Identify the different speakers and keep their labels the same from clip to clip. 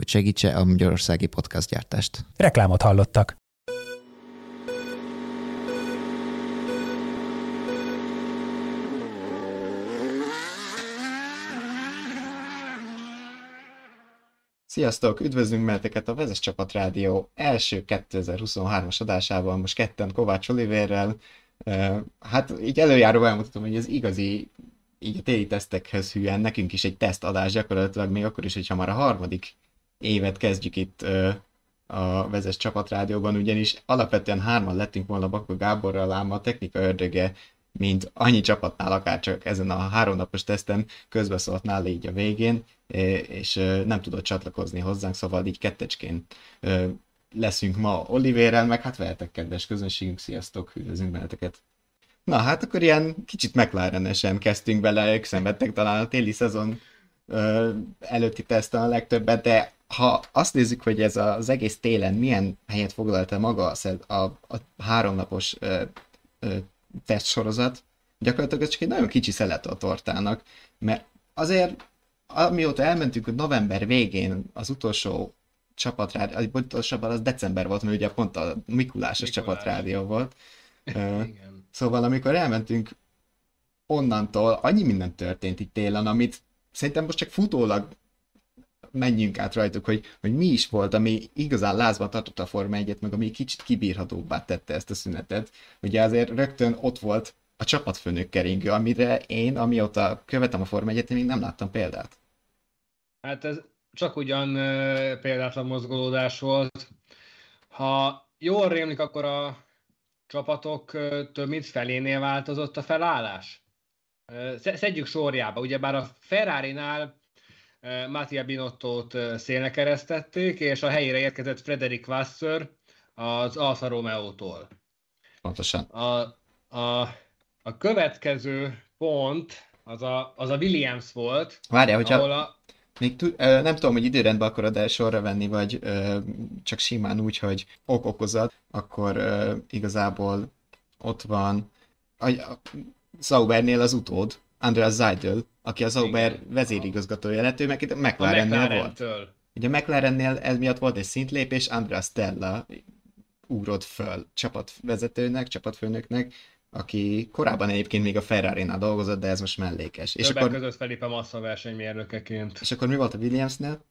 Speaker 1: hogy segítse a magyarországi podcastgyártást.
Speaker 2: Reklámot hallottak.
Speaker 1: Sziasztok! Üdvözlünk meheteket a Vezes Csapat Rádió első 2023-as adásával, most ketten Kovács Oliverrel. Hát így előjáróval elmutatom, hogy ez igazi, így a téli tesztekhez hűen nekünk is egy tesztadás gyakorlatilag, még akkor is, hogyha már a harmadik évet kezdjük itt a Vezes Csapat Rádióban, ugyanis alapvetően hárman lettünk volna Bakó Gáborral, ám a technika ördöge mint annyi csapatnál, akár csak ezen a háromnapos teszten közbeszólt nála így a végén, és nem tudott csatlakozni hozzánk, szóval így kettecsként leszünk ma Olivérrel, meg hát veletek kedves közönségünk, sziasztok, üdvözlünk benneteket! Na hát akkor ilyen kicsit McLaren-esen kezdtünk bele, ők szenvedtek talán a téli szezon előtti teszten a legtöbbet, de ha azt nézzük, hogy ez az egész télen milyen helyet foglalta maga a, a, a háromnapos tesztsorozat, gyakorlatilag ez csak egy nagyon kicsi szelet a tortának, mert azért amióta elmentünk, hogy november végén az utolsó csapatrádió, pontosabban az december volt, mert ugye pont a Mikulásos Mikulás. csapatrádió volt. Igen. Szóval amikor elmentünk onnantól, annyi minden történt itt télen, amit szerintem most csak futólag menjünk át rajtuk, hogy, hogy mi is volt, ami igazán lázban tartotta a Forma 1 meg ami kicsit kibírhatóbbá tette ezt a szünetet. Ugye azért rögtön ott volt a csapatfőnök keringő, amire én, amióta követem a Forma 1 még nem láttam példát.
Speaker 3: Hát ez csak ugyan példátlan mozgolódás volt. Ha jól rémlik, akkor a csapatok több mint felénél változott a felállás. Szedjük sorjába, ugyebár a Ferrari-nál Mattia Binottót szélnek keresztették, és a helyére érkezett Frederik Wasser az Alfa Romeo-tól.
Speaker 1: Pontosan.
Speaker 3: A, a, a következő pont az a, az a Williams volt.
Speaker 1: Várjál, hogyha a... még tud, nem tudom, hogy időrendben akarod el sorra venni, vagy csak simán úgy, hogy ok okozat, akkor igazából ott van a, a Saubernél az utód, Andreas Seidel, aki az Sauber vezérigazgatója lett, ő meg itt McLarennél volt. Ugye a McLarennél ez miatt volt egy szintlépés, Andreas Stella úrod föl csapatvezetőnek, csapatfőnöknek, aki korábban egyébként még a Ferrari-nál dolgozott, de ez most mellékes.
Speaker 3: Többek és akkor... között Felipe Massa versenymérnökeként.
Speaker 1: És akkor mi volt a Williamsnél?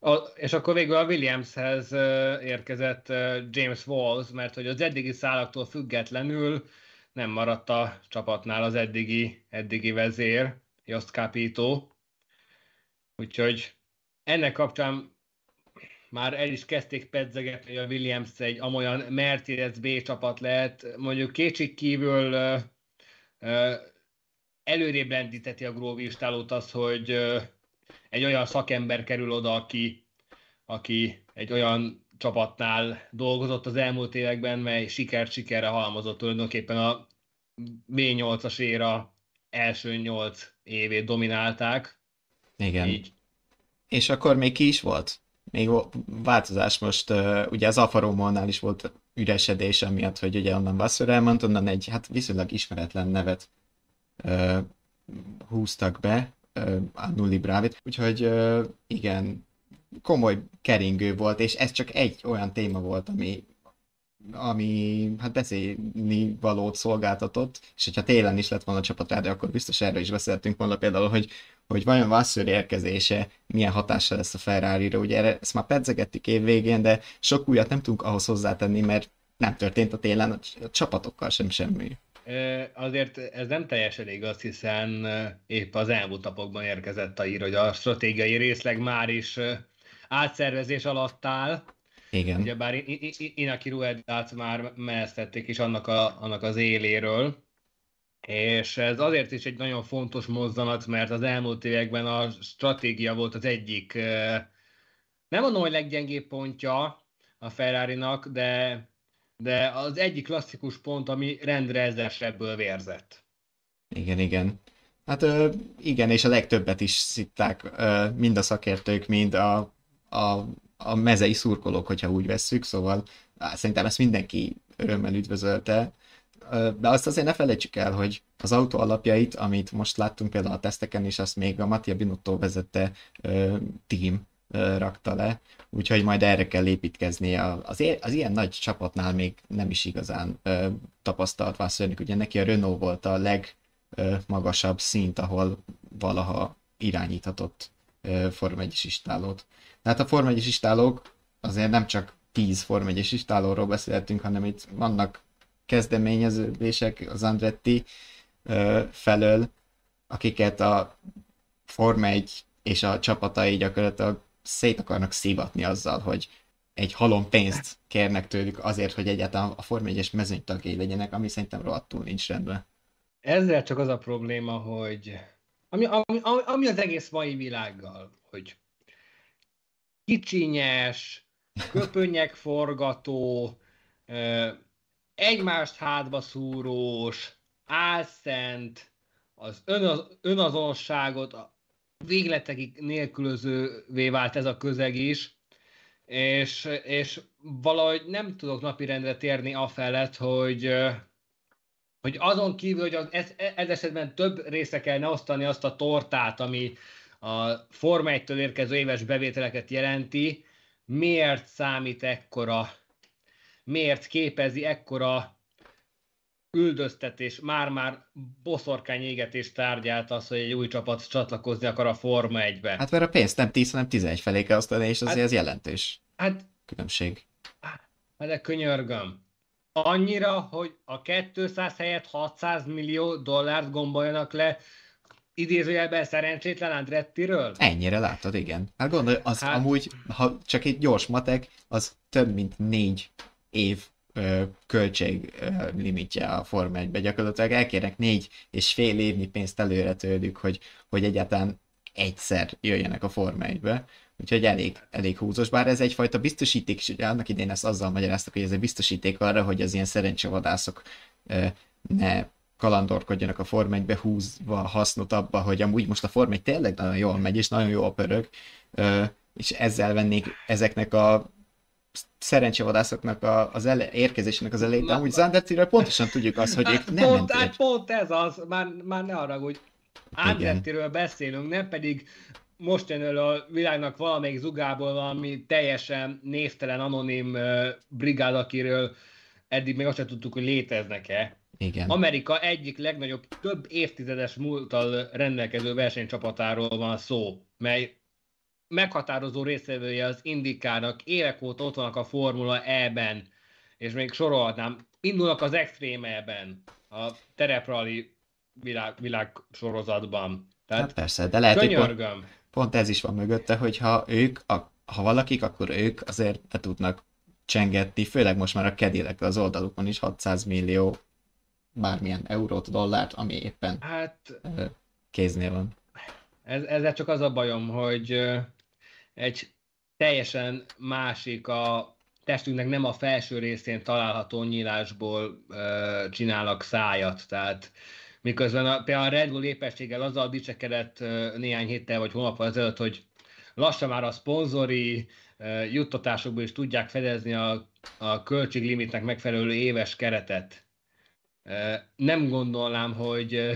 Speaker 3: A, és akkor végül a Williamshez érkezett James Walls, mert hogy az eddigi szálaktól függetlenül nem maradt a csapatnál az eddigi, eddigi vezér, Jost Capito. Úgyhogy ennek kapcsán már el is kezdték pedzegetni, hogy a Williams egy amolyan Mercedes B csapat lehet. Mondjuk kétség kívül uh, előrébb rendíteti a Gróvistálót az, hogy uh, egy olyan szakember kerül oda, aki, aki egy olyan csapatnál dolgozott az elmúlt években, mely sikert sikerre halmozott tulajdonképpen a V8-as éra első nyolc évét dominálták.
Speaker 1: Igen. Így. És akkor még ki is volt? Még változás most, ugye az Alfa Romeo-nál is volt üresedés, amiatt, hogy ugye onnan Vassar elmondta, onnan egy hát viszonylag ismeretlen nevet húztak be, a Nulli Bravit, úgyhogy igen, komoly keringő volt, és ez csak egy olyan téma volt, ami, ami hát beszélni valót szolgáltatott, és hogyha télen is lett volna csapatrádió, akkor biztos erről is beszéltünk volna például, hogy, hogy vajon Vasseur érkezése milyen hatással lesz a Ferrari-ra. Ugye erre, ezt már pedzegettük év végén, de sok újat nem tudunk ahhoz hozzátenni, mert nem történt a télen a csapatokkal sem semmi.
Speaker 3: Azért ez nem teljesen igaz, hiszen épp az elmúlt napokban érkezett a ír, hogy a stratégiai részleg már is átszervezés alatt áll.
Speaker 1: Igen.
Speaker 3: Ugyebár Inaki Ruedát már mesztették is annak, a, annak az éléről, és ez azért is egy nagyon fontos mozzanat, mert az elmúlt években a stratégia volt az egyik, nem mondom, hogy leggyengébb pontja, a ferrari de, de az egyik klasszikus pont, ami rendre ezesebből vérzett.
Speaker 1: Igen, igen. Hát igen, és a legtöbbet is szitták mind a szakértők, mind a, a, a mezei szurkolók, hogyha úgy vesszük, szóval szerintem ezt mindenki örömmel üdvözölte. De azt azért ne felejtsük el, hogy az autó alapjait, amit most láttunk például a teszteken is, azt még a Mattia Binotto vezette team rakta le, úgyhogy majd erre kell építkezni. Az, az ilyen nagy csapatnál még nem is igazán ö, tapasztalt Vasszörnik, ugye neki a Renault volt a legmagasabb szint, ahol valaha irányíthatott Form 1 istálót. Tehát a Form 1 istálók azért nem csak 10 Form 1 istálóról beszéltünk, hanem itt vannak kezdeményezések az Andretti ö, felől, akiket a Form 1 és a csapatai gyakorlatilag szét akarnak szívatni azzal, hogy egy halom pénzt kérnek tőlük azért, hogy egyáltalán a Form 1-es mezőny tagjai legyenek, ami szerintem rohadtul nincs rendben.
Speaker 3: Ezzel csak az a probléma, hogy ami, ami, ami az egész mai világgal, hogy kicsinyes, köpönnyek forgató, egymást hátba szúrós, álszent, az önaz, önazonosságot végletekig nélkülözővé vált ez a közeg is, és, és valahogy nem tudok napirendre térni afelett, hogy, hogy azon kívül, hogy az, ez, ez esetben több része kellene osztani azt a tortát, ami a Forma 1 érkező éves bevételeket jelenti, miért számít ekkora, miért képezi ekkora üldöztetés, már-már boszorkány égetés tárgyát az, hogy egy új csapat csatlakozni akar a Forma 1-be.
Speaker 1: Hát mert a pénzt nem 10, hanem 11 felé kell osztani, és azért hát, ez jelentős hát, különbség.
Speaker 3: Hát de könyörgöm. Annyira, hogy a 200 helyett 600 millió dollárt gomboljanak le idézőjelben szerencsétlen Andrettiről?
Speaker 1: Ennyire látod, igen. Hát gondolj, az hát... amúgy, ha csak egy gyors matek, az több mint négy év költség limitje a Forma 1 Gyakorlatilag elkérnek négy és fél évnyi pénzt előre tőlük, hogy, hogy egyáltalán egyszer jöjjenek a Forma 1 Úgyhogy elég, elég húzós, bár ez egyfajta biztosíték, és ugye annak idén ezt azzal magyaráztak, hogy ez egy biztosíték arra, hogy az ilyen szerencsevadászok ne kalandorkodjanak a Forma 1 húzva hasznot abba, hogy amúgy most a Forma 1 tényleg nagyon jól megy, és nagyon jó a pörög, és ezzel vennék ezeknek a szerencsevadászoknak a, az ele, érkezésének az elején, de amúgy Zandertiről pontosan tudjuk azt, hogy ők nem
Speaker 3: pont, hát pont ez az, már, már ne arra, hogy Andrettiről beszélünk, nem pedig most jön elő a világnak valamelyik zugából valami teljesen névtelen, anonim brigád, akiről eddig még azt sem tudtuk, hogy léteznek-e.
Speaker 1: Igen.
Speaker 3: Amerika egyik legnagyobb, több évtizedes múltal rendelkező versenycsapatáról van szó, mely meghatározó részevője az Indikának, évek óta ott vannak a Formula E-ben, és még sorolhatnám, indulnak az Extreme-ben, a tereprali világ, világ sorozatban.
Speaker 1: Tehát hát persze, de lehet, hogy pont, pont ez is van mögötte, hogy ha ők, a, ha valakik, akkor ők azért be tudnak csengetni, főleg most már a kedélek az oldalukon is 600 millió bármilyen eurót, dollárt, ami éppen hát, kéznél van.
Speaker 3: Ez, ezzel csak az a bajom, hogy egy teljesen másik a testünknek nem a felső részén található nyílásból ö, csinálnak szájat, tehát miközben a, például a Red Bull épességgel azzal dicsekedett ö, néhány héttel vagy hónappal ezelőtt, hogy lassan már a szponzori ö, juttatásokból is tudják fedezni a, a költséglimitnek megfelelő éves keretet. Nem gondolnám, hogy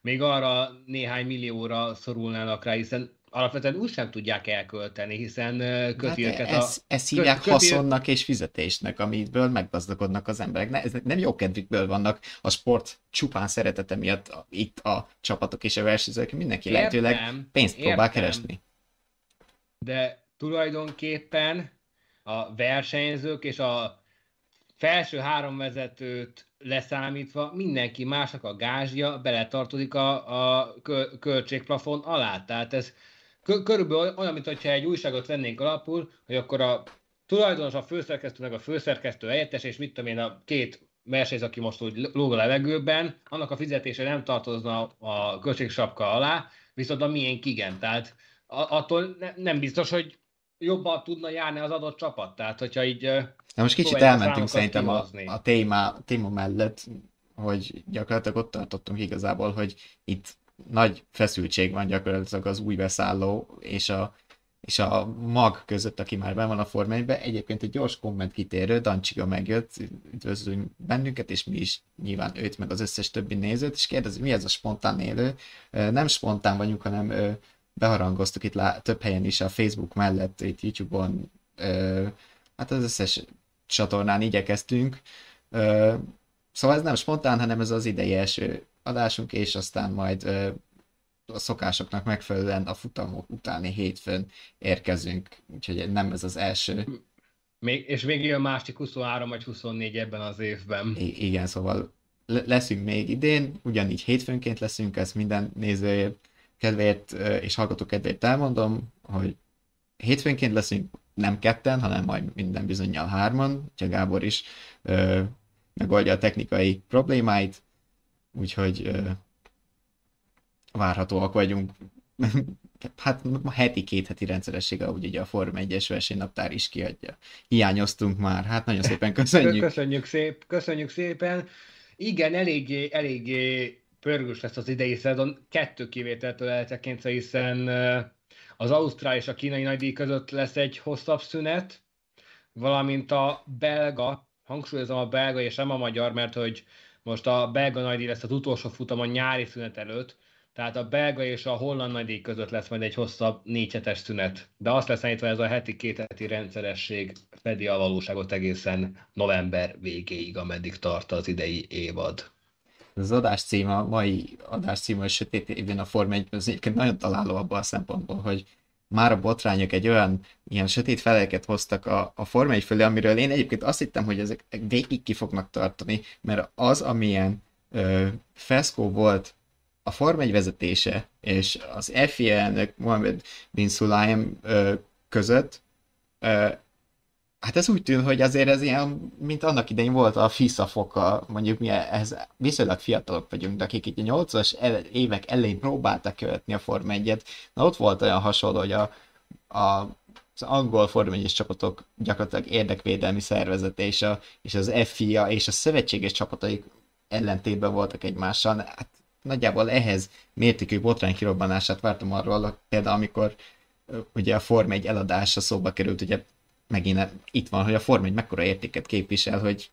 Speaker 3: még arra néhány millióra szorulnának rá, hiszen alapvetően úgy sem tudják elkölteni, hiszen köti hát őket
Speaker 1: a... Ezt, hívják köti... haszonnak és fizetésnek, amiből meggazdagodnak az emberek. Ne, ez nem jó kedvükből vannak a sport csupán szeretete miatt itt a csapatok és a versenyzők, mindenki értem, lehetőleg pénzt értem, próbál keresni.
Speaker 3: De tulajdonképpen a versenyzők és a felső három vezetőt leszámítva mindenki másnak a gázsja beletartozik a, a költségplafon alá. Tehát ez körülbelül olyan, mint hogyha egy újságot vennénk alapul, hogy akkor a tulajdonos, a főszerkesztő, meg a főszerkesztő helyettes, és mit tudom én, a két versenyző, aki most úgy lóg a levegőben, annak a fizetése nem tartozna a költségsapka alá, viszont a miénk igen. Tehát attól ne, nem biztos, hogy jobban tudna járni az adott csapat. Tehát, hogyha így...
Speaker 1: Na most kicsit elmentünk szerintem a, a téma, téma mellett, hogy gyakorlatilag ott tartottunk igazából, hogy itt nagy feszültség van gyakorlatilag az új beszálló és a, és a mag között, aki már ben van a Forma Egyébként egy gyors komment kitérő, Dancsiga megjött, üdvözlünk bennünket, és mi is nyilván őt, meg az összes többi nézőt, és kérdezi, mi ez a spontán élő. Nem spontán vagyunk, hanem beharangoztuk itt lá- több helyen is a Facebook mellett, itt YouTube-on, hát az összes csatornán igyekeztünk. Szóval ez nem spontán, hanem ez az idei első adásunk, és aztán majd a szokásoknak megfelelően a futamok utáni hétfőn érkezünk, úgyhogy nem ez az első.
Speaker 3: Még, és még jön másik 23 vagy 24 ebben az évben.
Speaker 1: I- igen, szóval leszünk még idén, ugyanígy hétfőnként leszünk, ezt minden nézőért, kedvéért és hallgató kedvéért elmondom, hogy hétfőnként leszünk nem ketten, hanem majd minden bizonyal hárman, hogyha Gábor is ö, megoldja a technikai problémáit, úgyhogy ö, várhatóak vagyunk. hát heti, két heti rendszeressége, ahogy ugye a Form 1-es versenynaptár is kiadja. Hiányoztunk már, hát nagyon szépen köszönjük.
Speaker 3: Köszönjük, szép, köszönjük szépen. Igen, eléggé, eléggé pörgős lesz az idei szezon, kettő kivételtől eltekintve, hiszen az Ausztrál és a kínai nagydíj között lesz egy hosszabb szünet, valamint a belga, hangsúlyozom a belga és nem a magyar, mert hogy most a belga nagydíj lesz az utolsó futam a nyári szünet előtt, tehát a belga és a holland nagydíj között lesz majd egy hosszabb négy szünet. De azt lesz hogy ez a heti két heti rendszeresség fedi a valóságot egészen november végéig, ameddig tart az idei évad.
Speaker 1: Az adás címa, a mai adás címa, hogy sötét évben a Form 1 az egyébként nagyon találó abban a szempontból, hogy már a botrányok egy olyan ilyen sötét feleket hoztak a, a Form 1 fölé, amiről én egyébként azt hittem, hogy ezek végig ki fognak tartani, mert az, amilyen ö, feszkó volt a Form 1 vezetése és az FIA elnök Mohamed Bin Sulayem között, ö, hát ez úgy tűn, hogy azért ez ilyen, mint annak idején volt a FISA foka, mondjuk mi ez viszonylag fiatalok vagyunk, de akik itt a 80-as évek elején próbáltak követni a Form 1-et, na ott volt olyan hasonló, hogy a, a az angol Form 1 csapatok gyakorlatilag érdekvédelmi szervezet és, a, és az FIA és a szövetséges csapataik ellentétben voltak egymással. Hát nagyjából ehhez mértékű botrány kirobbanását vártam arról, például amikor ugye a Form 1 eladása szóba került, ugye megint itt van, hogy a Form 1 mekkora értéket képvisel, hogy,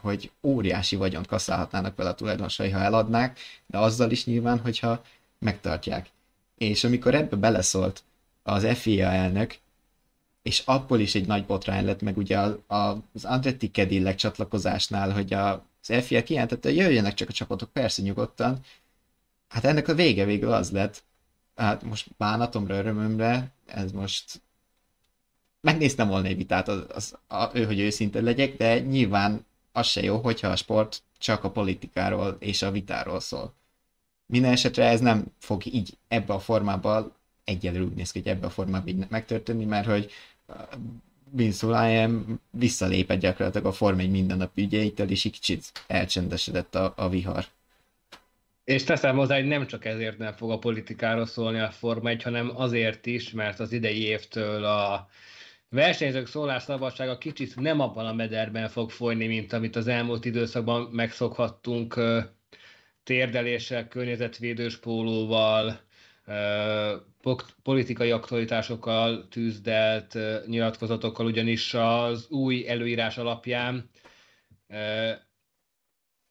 Speaker 1: hogy óriási vagyont kasszálhatnának vele a tulajdonosai, ha eladnák, de azzal is nyilván, hogyha megtartják. És amikor ebbe beleszólt az FIA elnök, és abból is egy nagy botrány lett, meg ugye az Andretti Cadillac csatlakozásnál, hogy az FIA kijelentette, hogy jöjjenek csak a csapatok, persze nyugodtan, hát ennek a vége végül az lett, hát most bánatomra, örömömre, ez most megnéztem volna egy vitát, az, az, a, ő, hogy őszinte legyek, de nyilván az se jó, hogyha a sport csak a politikáról és a vitáról szól. Minden esetre ez nem fog így ebbe a formában, egyelőre úgy néz ki, hogy ebbe a formában így megtörténni, mert hogy Bin Sulayem visszalépett gyakorlatilag a Form egy mindennapi ügyeitől, és így kicsit elcsendesedett a, a vihar.
Speaker 3: És teszem hozzá, hogy nem csak ezért nem fog a politikáról szólni a Forma 1, hanem azért is, mert az idei évtől a versenyzők szólásszabadsága kicsit nem abban a mederben fog folyni, mint amit az elmúlt időszakban megszokhattunk térdeléssel, környezetvédős pólóval, politikai aktualitásokkal tűzdelt nyilatkozatokkal, ugyanis az új előírás alapján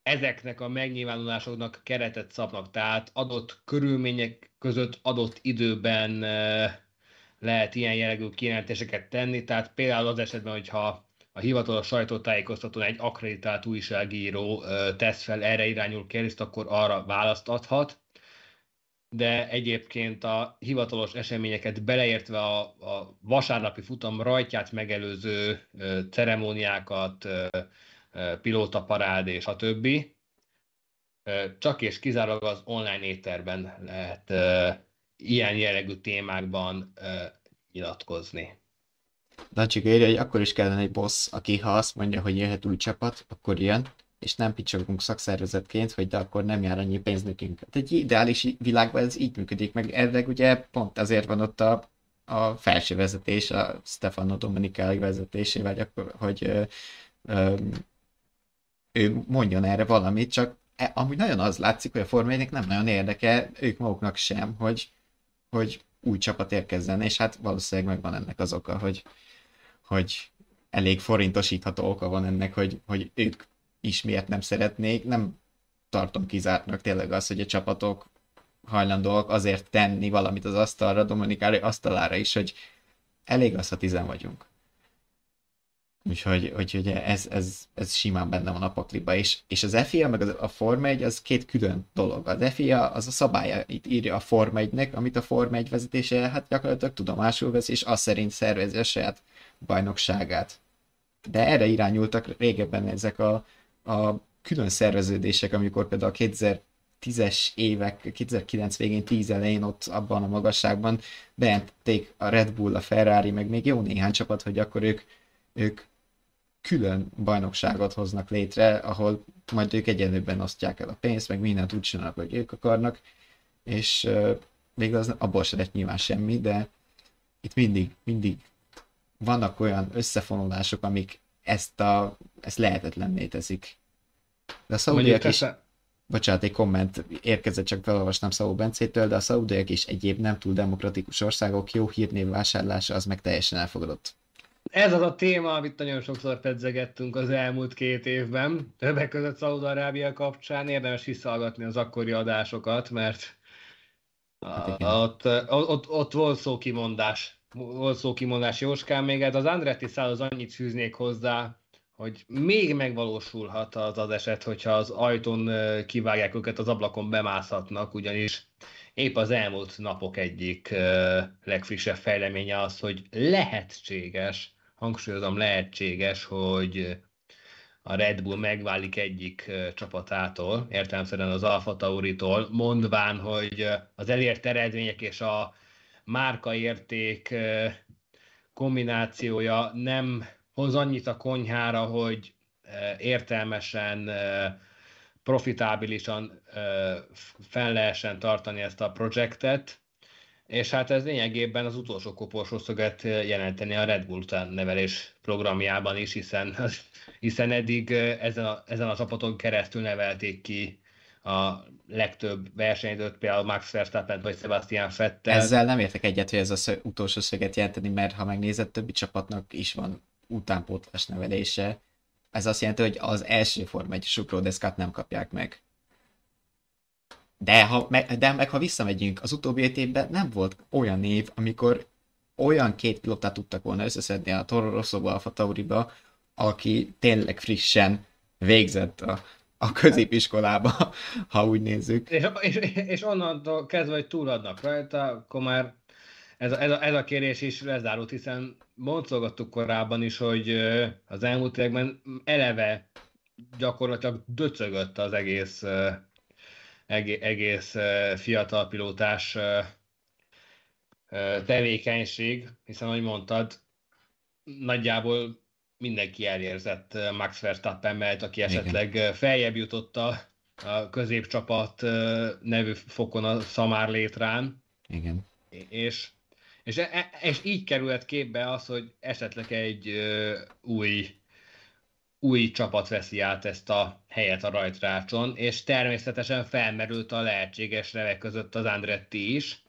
Speaker 3: ezeknek a megnyilvánulásoknak keretet szabnak, tehát adott körülmények között adott időben lehet ilyen jellegű kijelentéseket tenni, tehát például az esetben, hogyha a hivatalos sajtótájékoztatón egy akreditált újságíró tesz fel erre irányul kérdést, akkor arra választ adhat, de egyébként a hivatalos eseményeket beleértve a, a vasárnapi futam rajtját megelőző ceremóniákat, pilótaparád és a többi, csak és kizárólag az online éterben lehet ilyen jellegű témákban nyilatkozni.
Speaker 1: Dacsik írja, hogy akkor is kellene egy boss, aki ha azt mondja, hogy jöhet új csapat, akkor jön, és nem picsogunk szakszervezetként, hogy de akkor nem jár annyi pénz nekünk. Hát egy ideális világban ez így működik, meg ezek ugye pont ezért van ott a, a felső vezetés, a Stefano Domenicali vezetésével, akkor, hogy ö, ö, ő mondjon erre valamit, csak e, amúgy nagyon az látszik, hogy a Forma nem nagyon érdekel, ők maguknak sem, hogy, hogy új csapat érkezzen, és hát valószínűleg megvan ennek az oka, hogy, hogy elég forintosítható oka van ennek, hogy, hogy ők is miért nem szeretnék. Nem tartom kizártnak tényleg az, hogy a csapatok hajlandóak azért tenni valamit az asztalra, Dominikári asztalára is, hogy elég az, ha tizen vagyunk. Úgyhogy, úgyhogy ez, ez, ez simán benne van a pakliba, és, és az FIA meg a Forma 1 az két külön dolog. Az FIA az a szabálya, itt írja a Forma 1-nek, amit a Forma 1 vezetése hát gyakorlatilag tudomásul vesz, és az szerint szervezi a saját bajnokságát. De erre irányultak régebben ezek a, a külön szerveződések, amikor például a 2010-es évek, 2009 végén, 10 elején ott abban a magasságban bejelentették a Red Bull, a Ferrari, meg még jó néhány csapat, hogy akkor ők, ők külön bajnokságot hoznak létre, ahol majd ők egyenlőben osztják el a pénzt, meg mindent úgy csinálnak, hogy ők akarnak, és uh, végül az abból se lett nyilván semmi, de itt mindig, mindig vannak olyan összefonulások, amik ezt, a, ezt lehetetlenné teszik. De a szaudiak is... Bocsánat, egy komment érkezett, csak felolvasnám Szabó Bencétől, de a szaudiak és egyéb nem túl demokratikus országok jó hírnév vásárlása az meg teljesen elfogadott.
Speaker 3: Ez az a téma, amit nagyon sokszor pedzegettünk az elmúlt két évben, többek között Szaúd-Arábia kapcsán. Érdemes visszahallgatni az akkori adásokat, mert hát ott, ott, ott volt szó kimondás. Volt szó kimondás Jóskán még, hát az Andretti az annyit fűznék hozzá, hogy még megvalósulhat az az eset, hogyha az ajtón kivágják őket, az ablakon bemászhatnak, ugyanis épp az elmúlt napok egyik legfrissebb fejleménye az, hogy lehetséges, hangsúlyozom lehetséges, hogy a Red Bull megválik egyik csapatától, értelemszerűen az Alfa Tauritól, mondván, hogy az elért eredmények és a márkaérték kombinációja nem hoz annyit a konyhára, hogy értelmesen, profitábilisan fel lehessen tartani ezt a projektet, és hát ez lényegében az utolsó koporsó szöget jelenteni a Red Bull nevelés programjában is, hiszen, hiszen eddig ezen a, ezen a csapaton keresztül nevelték ki a legtöbb versenyzőt, például Max Verstappen vagy Sebastian Vettel.
Speaker 1: Ezzel nem értek egyet, hogy ez az utolsó szöget jelenteni, mert ha megnézed, többi csapatnak is van utánpótlás nevelése. Ez azt jelenti, hogy az első Forma 1 sukródeszkát nem kapják meg. De, ha, de meg ha visszamegyünk, az utóbbi öt évben nem volt olyan név, amikor olyan két pilotát tudtak volna összeszedni a Toro Rosso-ba, Alfa Tauriba, aki tényleg frissen végzett a, a középiskolába, ha úgy nézzük.
Speaker 3: És, és, és onnantól kezdve, hogy túladnak rajta, akkor már ez a, ez a, ez a kérés is lezárult, hiszen boncolgattuk korábban is, hogy az elmúlt években eleve gyakorlatilag döcögött az egész, egész fiatal pilótás tevékenység, hiszen, ahogy mondtad, nagyjából mindenki elérzett Max Verstappen mellett, aki esetleg Igen. feljebb jutott a, a középcsapat nevű fokon a szamár létrán.
Speaker 1: Igen.
Speaker 3: És és, e, e, és így került képbe az, hogy esetleg egy ö, új új csapat veszi át ezt a helyet a rajtrácson, és természetesen felmerült a lehetséges nevek között az Andretti is,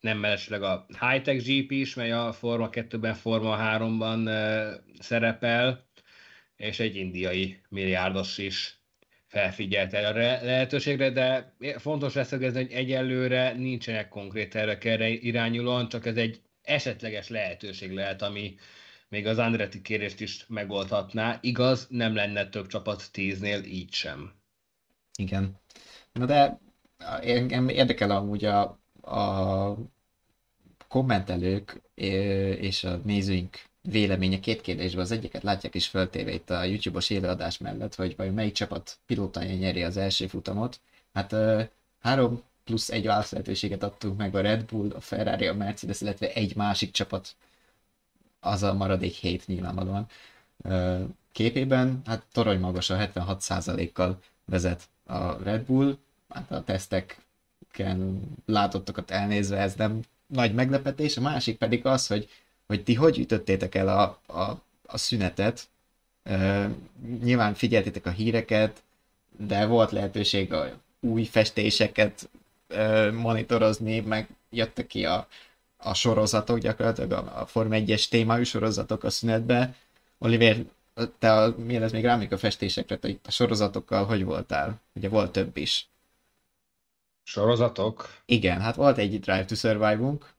Speaker 3: nem mellesleg a Hightech GP is, mely a Forma 2-ben, Forma 3-ban uh, szerepel, és egy indiai milliárdos is felfigyelt erre lehetőségre, de fontos leszögezni, hogy egyelőre nincsenek konkrét erre irányulóan, csak ez egy esetleges lehetőség lehet, ami még az Andretti kérést is megoldhatná. Igaz, nem lenne több csapat tíznél így sem.
Speaker 1: Igen. Na de engem érdekel amúgy a, a kommentelők és a nézőink véleménye két kérdésben. Az egyiket látják is föltéve itt a YouTube-os élőadás mellett, hogy vajon melyik csapat pilótája nyeri az első futamot. Hát három plusz egy válaszlehetőséget adtunk meg a Red Bull, a Ferrari, a Mercedes, illetve egy másik csapat, az a maradék hét nyilvánvalóan. Képében, hát torony magas a 76%-kal vezet a Red Bull, hát a teszteken látottakat elnézve ez nem nagy meglepetés, a másik pedig az, hogy, hogy ti hogy ütöttétek el a, a, a szünetet. Uh, nyilván figyeltétek a híreket, de volt lehetőség a új festéseket uh, monitorozni, meg jöttek ki a, a sorozatok, gyakorlatilag a, a Form 1-es témájú sorozatok a szünetbe. Oliver, te a, mielőtt még rámik a festésekre, te itt a sorozatokkal hogy voltál? Ugye volt több is.
Speaker 3: Sorozatok?
Speaker 1: Igen, hát volt egy Drive to Survive-unk,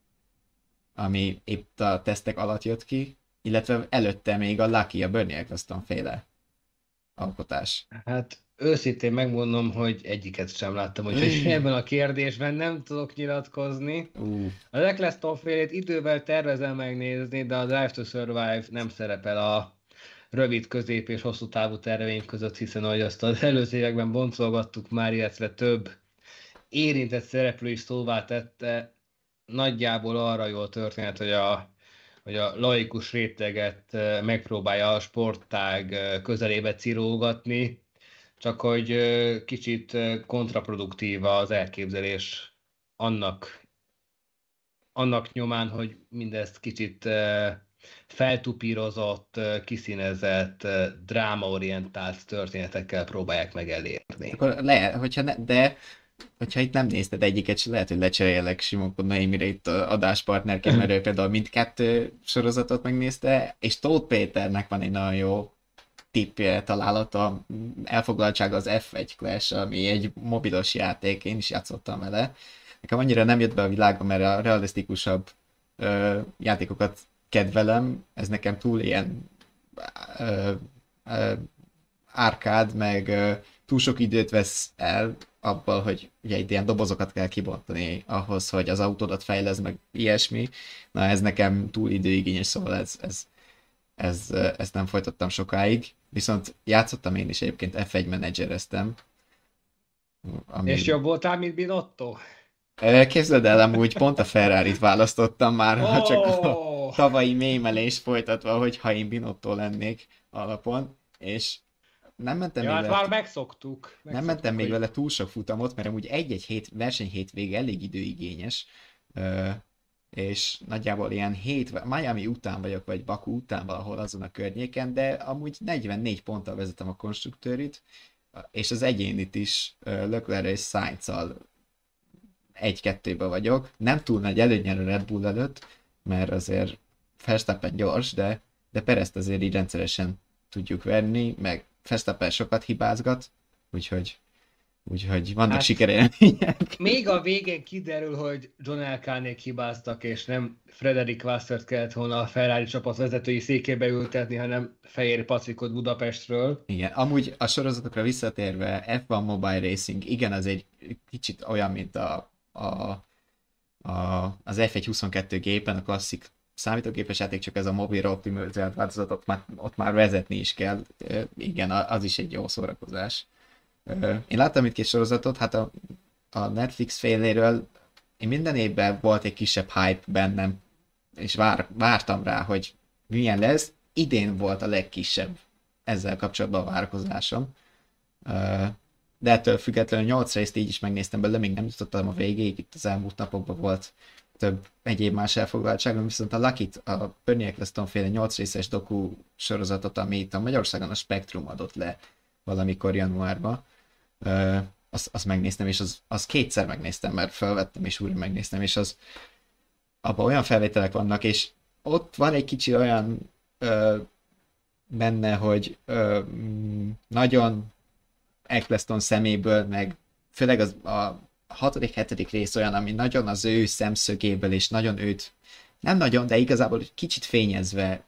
Speaker 1: ami épp a tesztek alatt jött ki, illetve előtte még a Lucky, a Bernie Eccleston féle alkotás.
Speaker 3: Hát őszintén megmondom, hogy egyiket sem láttam, úgyhogy ebben a kérdésben nem tudok nyilatkozni. Uh. Az Eccleston félét idővel tervezem megnézni, de a Drive to Survive nem szerepel a rövid, közép és hosszú távú terveink között, hiszen ahogy azt az előző években boncolgattuk már, illetve több érintett szereplő is szóvá tette, nagyjából arra jó a történet, hogy a, hogy a laikus réteget megpróbálja a sporttág közelébe cirógatni, csak hogy kicsit kontraproduktív az elképzelés annak, annak nyomán, hogy mindezt kicsit feltupírozott, kiszínezett, drámaorientált történetekkel próbálják meg elérni.
Speaker 1: Akkor lehet, hogyha ne, de hogyha itt nem nézted egyiket, lehet, hogy lecserélek Simonko Naimire itt adáspartnerként, mert ő például mindkettő sorozatot megnézte, és Tóth Péternek van egy nagyon jó tippje, találata, elfoglaltság az F1 Clash, ami egy mobilos játék, én is játszottam vele. Nekem annyira nem jött be a világba, mert a realisztikusabb ö, játékokat kedvelem, ez nekem túl ilyen ö, ö, árkád, meg ö, túl sok időt vesz el abban, hogy ugye egy ilyen dobozokat kell kibontani ahhoz, hogy az autódat fejlesz, meg ilyesmi. Na ez nekem túl időigényes, szóval ez, ez, ez, ezt nem folytattam sokáig. Viszont játszottam én is egyébként, F1 menedzsereztem.
Speaker 3: Ami... És jobb voltál, mint Binotto?
Speaker 1: Képzeld el, amúgy pont a Ferrari-t választottam már, oh! ha csak a tavalyi mémelés folytatva, hogy ha én Binotto lennék alapon, és nem mentem
Speaker 3: ja, még hát vele... már megszoktuk. megszoktuk.
Speaker 1: Nem mentem hogy... még vele túl sok futamot, mert amúgy egy-egy hét, verseny hétvége elég időigényes, és nagyjából ilyen hét, Miami után vagyok, vagy Baku után valahol azon a környéken, de amúgy 44 ponttal vezetem a konstruktőrit, és az egyénit is Leclerc és sainz egy-kettőbe vagyok. Nem túl nagy előnyel a Red Bull előtt, mert azért Verstappen gyors, de, de Perezt azért így rendszeresen tudjuk verni, meg Verstappen sokat hibázgat, úgyhogy, úgyhogy vannak hát, sikerélmények.
Speaker 3: Még a végén kiderül, hogy John Elkánék hibáztak, és nem Frederik Wassert kellett volna a Ferrari csapat vezetői székébe ültetni, hanem Fehér Patrikot Budapestről.
Speaker 1: Igen, amúgy a sorozatokra visszatérve, F1 Mobile Racing, igen, az egy kicsit olyan, mint a, a, a, az F1 gépen, a klasszik számítógépes játék, csak ez a mobilra optimalizált változat, ott már, ott már vezetni is kell. Igen, az is egy jó szórakozás. Én láttam itt két sorozatot, hát a, a Netflix féléről én minden évben volt egy kisebb hype bennem, és vár, vártam rá, hogy milyen lesz. Idén volt a legkisebb ezzel kapcsolatban a várakozásom. De ettől függetlenül 8 részt így is megnéztem belőle, még nem jutottam a végéig, itt az elmúlt napokban volt több egyéb más elfoglaltságom, viszont a lucky a Bernie Eccleston féle 8 részes doku sorozatot, amit a Magyarországon a Spektrum adott le valamikor januárban, uh, azt, azt megnéztem, és az, az kétszer megnéztem, mert felvettem, és újra megnéztem, és az abban olyan felvételek vannak, és ott van egy kicsi olyan uh, benne, hogy uh, nagyon Eccleston szeméből, meg főleg az, a hatodik, hetedik rész olyan, ami nagyon az ő szemszögéből, és nagyon őt, nem nagyon, de igazából kicsit fényezve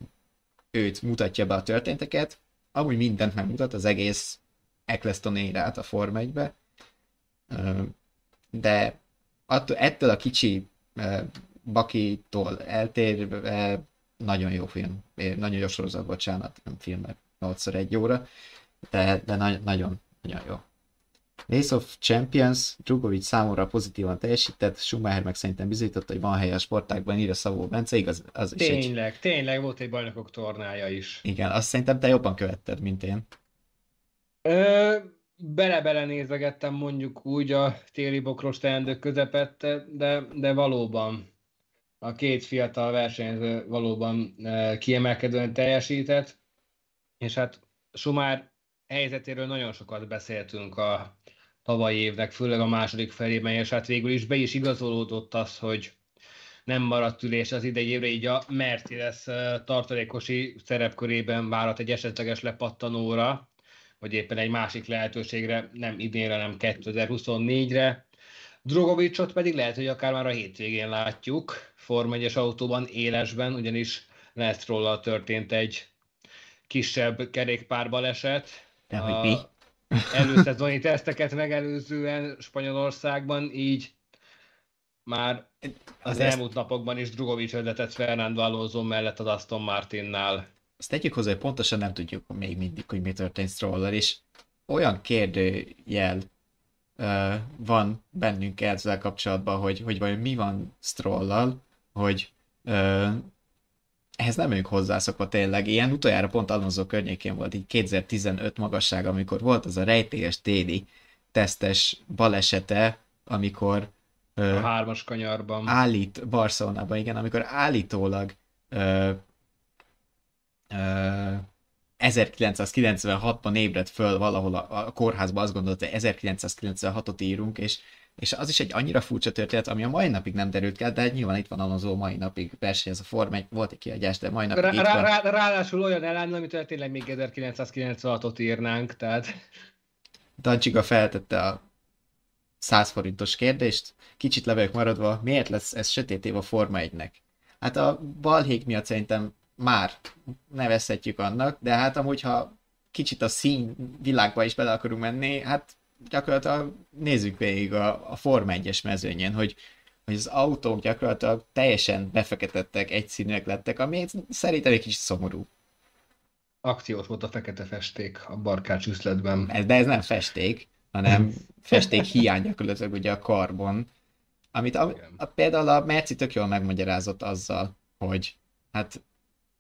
Speaker 1: őt mutatja be a történteket, amúgy mindent megmutat, az egész Eccleston érát a Form 1 de attól, ettől a kicsi Bakitól eltérve nagyon jó film, nagyon jó sorozat, bocsánat, nem filmek, 8 egy óra, de, de na- nagyon, nagyon jó. Race of Champions, Drugovic számomra pozitívan teljesített, Schumacher meg szerintem bizonyította, hogy van helye a sportákban, írja Szabó Bence, igaz? Az
Speaker 3: is tényleg, egy... tényleg volt egy bajnokok tornája is.
Speaker 1: Igen, azt szerintem te jobban követted, mint én.
Speaker 3: Ö, bele-bele nézegettem mondjuk úgy a téli bokros teendők közepette, de, de valóban A két fiatal versenyző valóban kiemelkedően teljesített, és hát Sumár helyzetéről nagyon sokat beszéltünk a tavalyi évnek, főleg a második felében, és hát végül is be is igazolódott az, hogy nem maradt ülés az idei évre, így a Mercedes tartalékosi szerepkörében várat egy esetleges lepattanóra, vagy éppen egy másik lehetőségre, nem idénre, nem 2024-re. Drogovicsot pedig lehet, hogy akár már a hétvégén látjuk, Form 1 autóban, élesben, ugyanis róla történt egy kisebb kerékpárbaleset.
Speaker 1: De hogy mi?
Speaker 3: előszezoni teszteket megelőzően Spanyolországban, így már az, elmúlt napokban is Drugovic vezetett Fernando Alonso mellett az Aston Martinnál.
Speaker 1: Azt tegyük hozzá, hogy pontosan nem tudjuk még mindig, hogy mi történt Stroller, és olyan kérdőjel uh, van bennünk ezzel kapcsolatban, hogy, hogy vajon mi van Strollal, hogy uh, ehhez nem vagyunk hozzászokva tényleg. Ilyen utoljára pont Alonso környékén volt, így 2015 magasság, amikor volt az a rejtélyes téli tesztes balesete, amikor
Speaker 3: a hármas kanyarban.
Speaker 1: Állít, Barcelonában, igen, amikor állítólag ö, ö, 1996-ban ébredt föl valahol a, a kórházban, azt gondolta, hogy 1996-ot írunk, és, és az is egy annyira furcsa történet, ami a mai napig nem derült ki, de hát nyilván itt van Alonso mai napig ez a Form egy volt egy kiadás, de mai napig rá,
Speaker 3: itt rá, van. Rá, ráadásul olyan ellen, amitől tényleg még 1996-ot írnánk, tehát...
Speaker 1: Dancsiga feltette a 100 forintos kérdést, kicsit le vagyok maradva, miért lesz ez sötét év a Forma 1-nek? Hát a balhék miatt szerintem már nevezhetjük annak, de hát amúgy, ha kicsit a szín világba is bele akarunk menni, hát gyakorlatilag nézzük végig a, a Forma 1-es mezőnyén, hogy, hogy az autók gyakorlatilag teljesen befeketettek, egyszínűek lettek, ami szerintem egy kicsit szomorú.
Speaker 3: Akciós volt a fekete festék a barkács üzletben.
Speaker 1: De ez nem festék hanem festék hiány gyakorlatilag ugye a karbon, amit a, a, például a Merci tök jól megmagyarázott azzal, hogy hát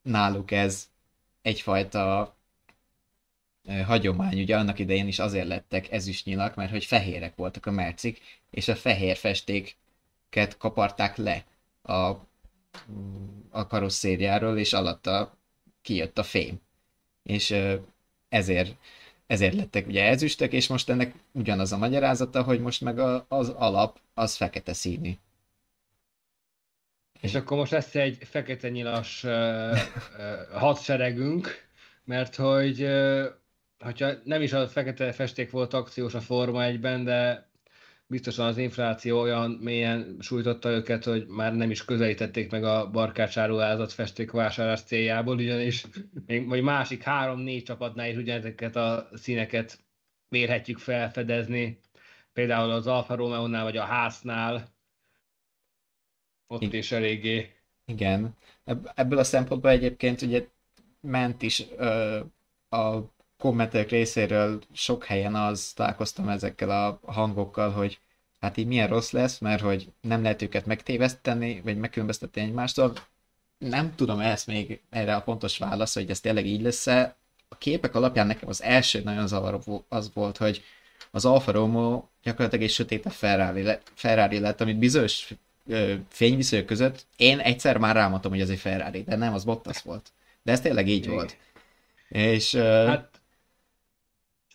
Speaker 1: náluk ez egyfajta hagyomány, ugye annak idején is azért lettek ezüstnyilak, mert hogy fehérek voltak a mercik, és a fehér festéket kaparták le a, a karosszériáról, és alatta kijött a fém. És ezért ezért lettek ugye ezüstek, és most ennek ugyanaz a magyarázata, hogy most meg a, az alap az fekete színű.
Speaker 3: És akkor most lesz egy fekete nyilas uh, uh, hadseregünk, mert hogy uh, hogyha nem is a fekete festék volt akciós a Forma 1-ben, de biztosan az infláció olyan mélyen sújtotta őket, hogy már nem is közelítették meg a barkácsáruházat festékvásárlás céljából, ugyanis még vagy másik három-négy csapatnál is ugyanezeket a színeket vérhetjük felfedezni, például az Alfa Romeo-nál vagy a Hásznál, ott is eléggé.
Speaker 1: Igen, ebből a szempontból egyébként ugye ment is ö, a kommentek részéről sok helyen az találkoztam ezekkel a hangokkal, hogy hát így milyen rossz lesz, mert hogy nem lehet őket megtéveszteni, vagy megkülönböztetni egymástól. Nem tudom ezt még erre a pontos válasz, hogy ez tényleg így lesz-e. A képek alapján nekem az első nagyon zavaró az volt, hogy az Alfa Romeo gyakorlatilag egy sötét a Ferrari, le, Ferrari lett, amit bizonyos fényviszonyok között én egyszer már rámondtam, hogy ez egy Ferrari, de nem, az Bottas volt. De ez tényleg így Igen. volt. És, hát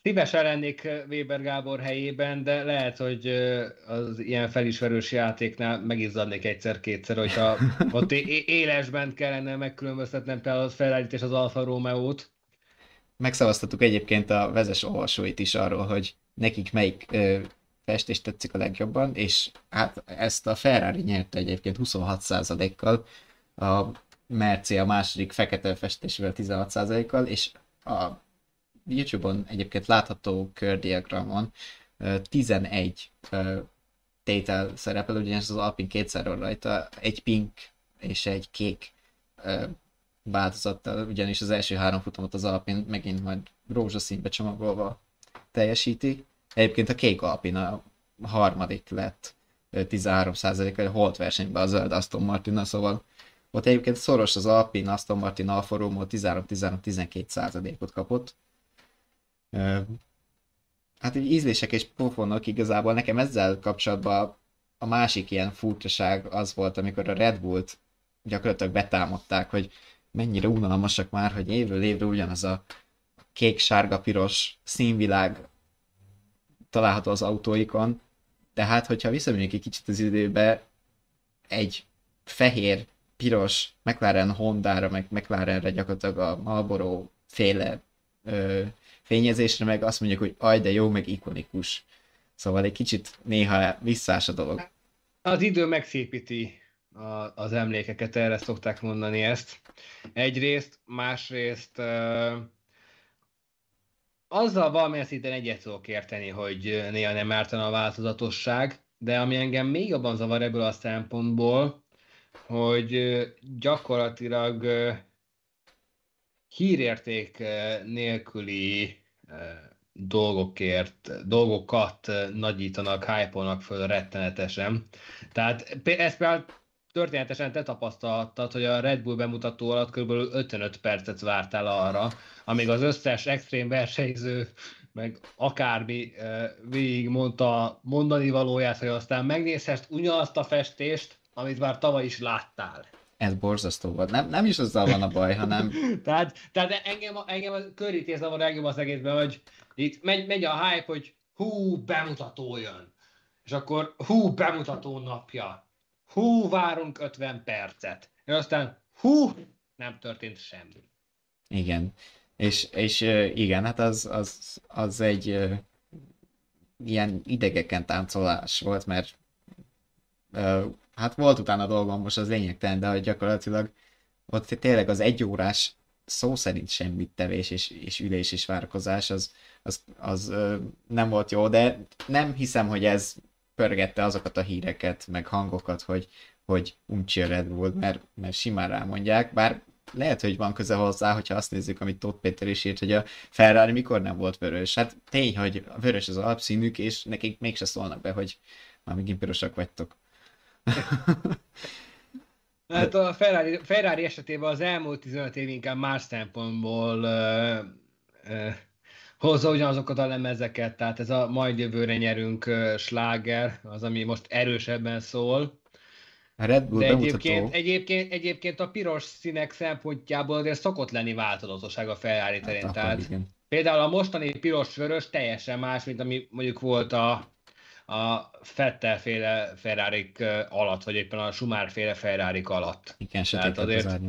Speaker 3: Szívesen lennék Weber Gábor helyében, de lehet, hogy az ilyen felismerős játéknál megizzadnék egyszer-kétszer, hogyha ott élesben kellene megkülönböztetnem például az ferrari és az Alfa Romeo-t.
Speaker 1: Megszavaztatuk egyébként a vezes olvasóit is arról, hogy nekik melyik ö, festés tetszik a legjobban, és hát ezt a Ferrari nyerte egyébként 26%-kal, a Merci a második fekete festésével 16%-kal, és a YouTube-on egyébként látható kördiagramon 11 tétel szerepel, ugyanis az Alpin kétszer van rajta, egy pink és egy kék változattal, ugyanis az első három futamot az Alpin megint majd rózsaszínbe csomagolva teljesíti. Egyébként a kék Alpin a harmadik lett 13%-kal, a holt versenyben a zöld Aston Martin, szóval ott egyébként szoros az Alpin, Aston Martin, Alfa Romeo 13-13-12%-ot kapott hát így ízlések és pofonok igazából nekem ezzel kapcsolatban a másik ilyen furcsaság az volt, amikor a Red Bullt gyakorlatilag betámadták, hogy mennyire unalmasak már, hogy évről évre ugyanaz a kék, sárga, piros színvilág található az autóikon. Tehát, hogyha visszamegyünk egy kicsit az időbe, egy fehér, piros McLaren Honda-ra, meg McLarenre gyakorlatilag a Marlboro féle fényezésre, meg azt mondjuk, hogy aj, de jó, meg ikonikus. Szóval egy kicsit néha visszás a dolog.
Speaker 3: Az idő megszépíti a, az emlékeket, erre szokták mondani ezt. Egyrészt, másrészt uh, azzal valamilyen szinten egyet tudok érteni, hogy néha nem ártana a változatosság, de ami engem még jobban zavar ebből a szempontból, hogy gyakorlatilag hírérték nélküli dolgokért, dolgokat nagyítanak, hype föl rettenetesen. Tehát ezt például történetesen te tapasztaltad, hogy a Red Bull bemutató alatt kb. 55 percet vártál arra, amíg az összes extrém versenyző, meg akármi végig mondta mondani valóját, hogy aztán megnézhest ugyanazt a festést, amit már tavaly is láttál.
Speaker 1: Ez borzasztó volt. Nem, nem is azzal van a baj, hanem...
Speaker 3: tehát, tehát engem, engem a körítés zavar legjobb az egészben, hogy itt megy, megy a hype, hogy hú, bemutató jön. És akkor hú, bemutató napja. Hú, várunk 50 percet. És aztán hú, nem történt semmi.
Speaker 1: Igen. És, és igen, hát az, az, az egy ilyen idegeken táncolás volt, mert hát volt utána dolgom, most az lényegtelen, de hogy gyakorlatilag ott tényleg az egy órás szó szerint semmit tevés és, és ülés és várakozás az, az, az ö, nem volt jó, de nem hiszem, hogy ez pörgette azokat a híreket, meg hangokat, hogy, hogy Red Bull, mert, mert simán rámondják, bár lehet, hogy van köze hozzá, hogyha azt nézzük, amit Tóth Péter is írt, hogy a Ferrari mikor nem volt vörös. Hát tény, hogy a vörös az alapszínük, és nekik mégse szólnak be, hogy már megint pirosak vagytok.
Speaker 3: Hát a Ferrari, Ferrari esetében az elmúlt 15 év inkább más szempontból uh, uh, hozza ugyanazokat a lemezeket, tehát ez a majd jövőre nyerünk uh, sláger, az, ami most erősebben szól.
Speaker 1: A Red Bull
Speaker 3: De egyébként, egyébként, egyébként a piros színek szempontjából azért szokott lenni változatosság a Ferrari terén. Hát, tehát igen. például a mostani piros-vörös teljesen más, mint ami mondjuk volt a a Fettel féle ferrari alatt, vagy éppen a Schumacher féle ferrari alatt.
Speaker 1: Igen, tehát azért, az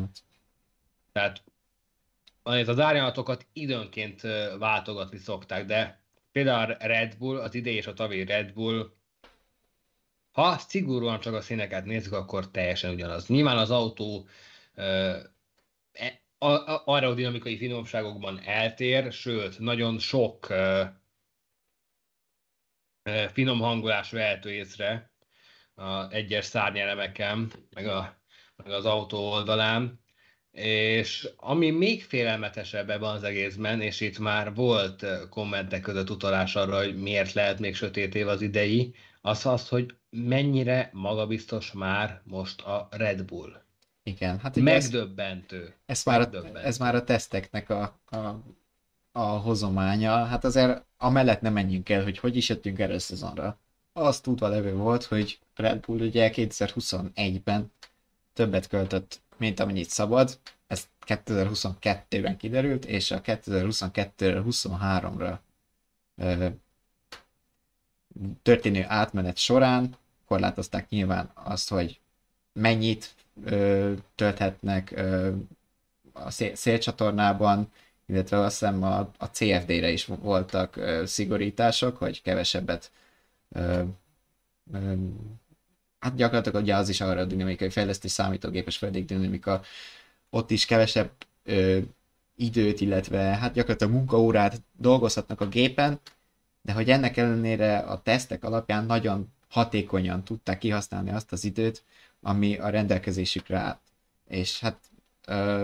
Speaker 3: Tehát azért az árnyalatokat időnként váltogatni szokták, de például a Red Bull, az idei és a tavi Red Bull, ha szigorúan csak a színeket nézzük, akkor teljesen ugyanaz. Nyilván az autó uh, aerodinamikai finomságokban eltér, sőt, nagyon sok finom hangolás vehető észre a egyes szárnyelemeken, meg, a, meg az autó oldalán. És ami még félelmetesebb ebben az egészben, és itt már volt kommentek között utalás arra, hogy miért lehet még sötét év az idei, az az, hogy mennyire magabiztos már most a Red Bull.
Speaker 1: Igen, hát
Speaker 3: Megdöbbentő.
Speaker 1: Ez, ez, már a, ez már a teszteknek a, a a hozománya, hát azért amellett nem menjünk el, hogy hogy is jöttünk erre a szezonra. Az tudva levő volt, hogy Red Bull ugye 2021-ben többet költött, mint amennyit szabad, ez 2022-ben kiderült, és a 2022-23-ra történő átmenet során korlátozták nyilván azt, hogy mennyit ö, tölthetnek ö, a szél, szélcsatornában, illetve azt hiszem a, a CFD-re is voltak ö, szigorítások, hogy kevesebbet ö, ö, hát gyakorlatilag ugye az is arra a dinamikai fejlesztés számítógépes dinamika, ott is kevesebb ö, időt, illetve hát gyakorlatilag munkaórát dolgozhatnak a gépen, de hogy ennek ellenére a tesztek alapján nagyon hatékonyan tudták kihasználni azt az időt, ami a rendelkezésükre állt. És hát ö,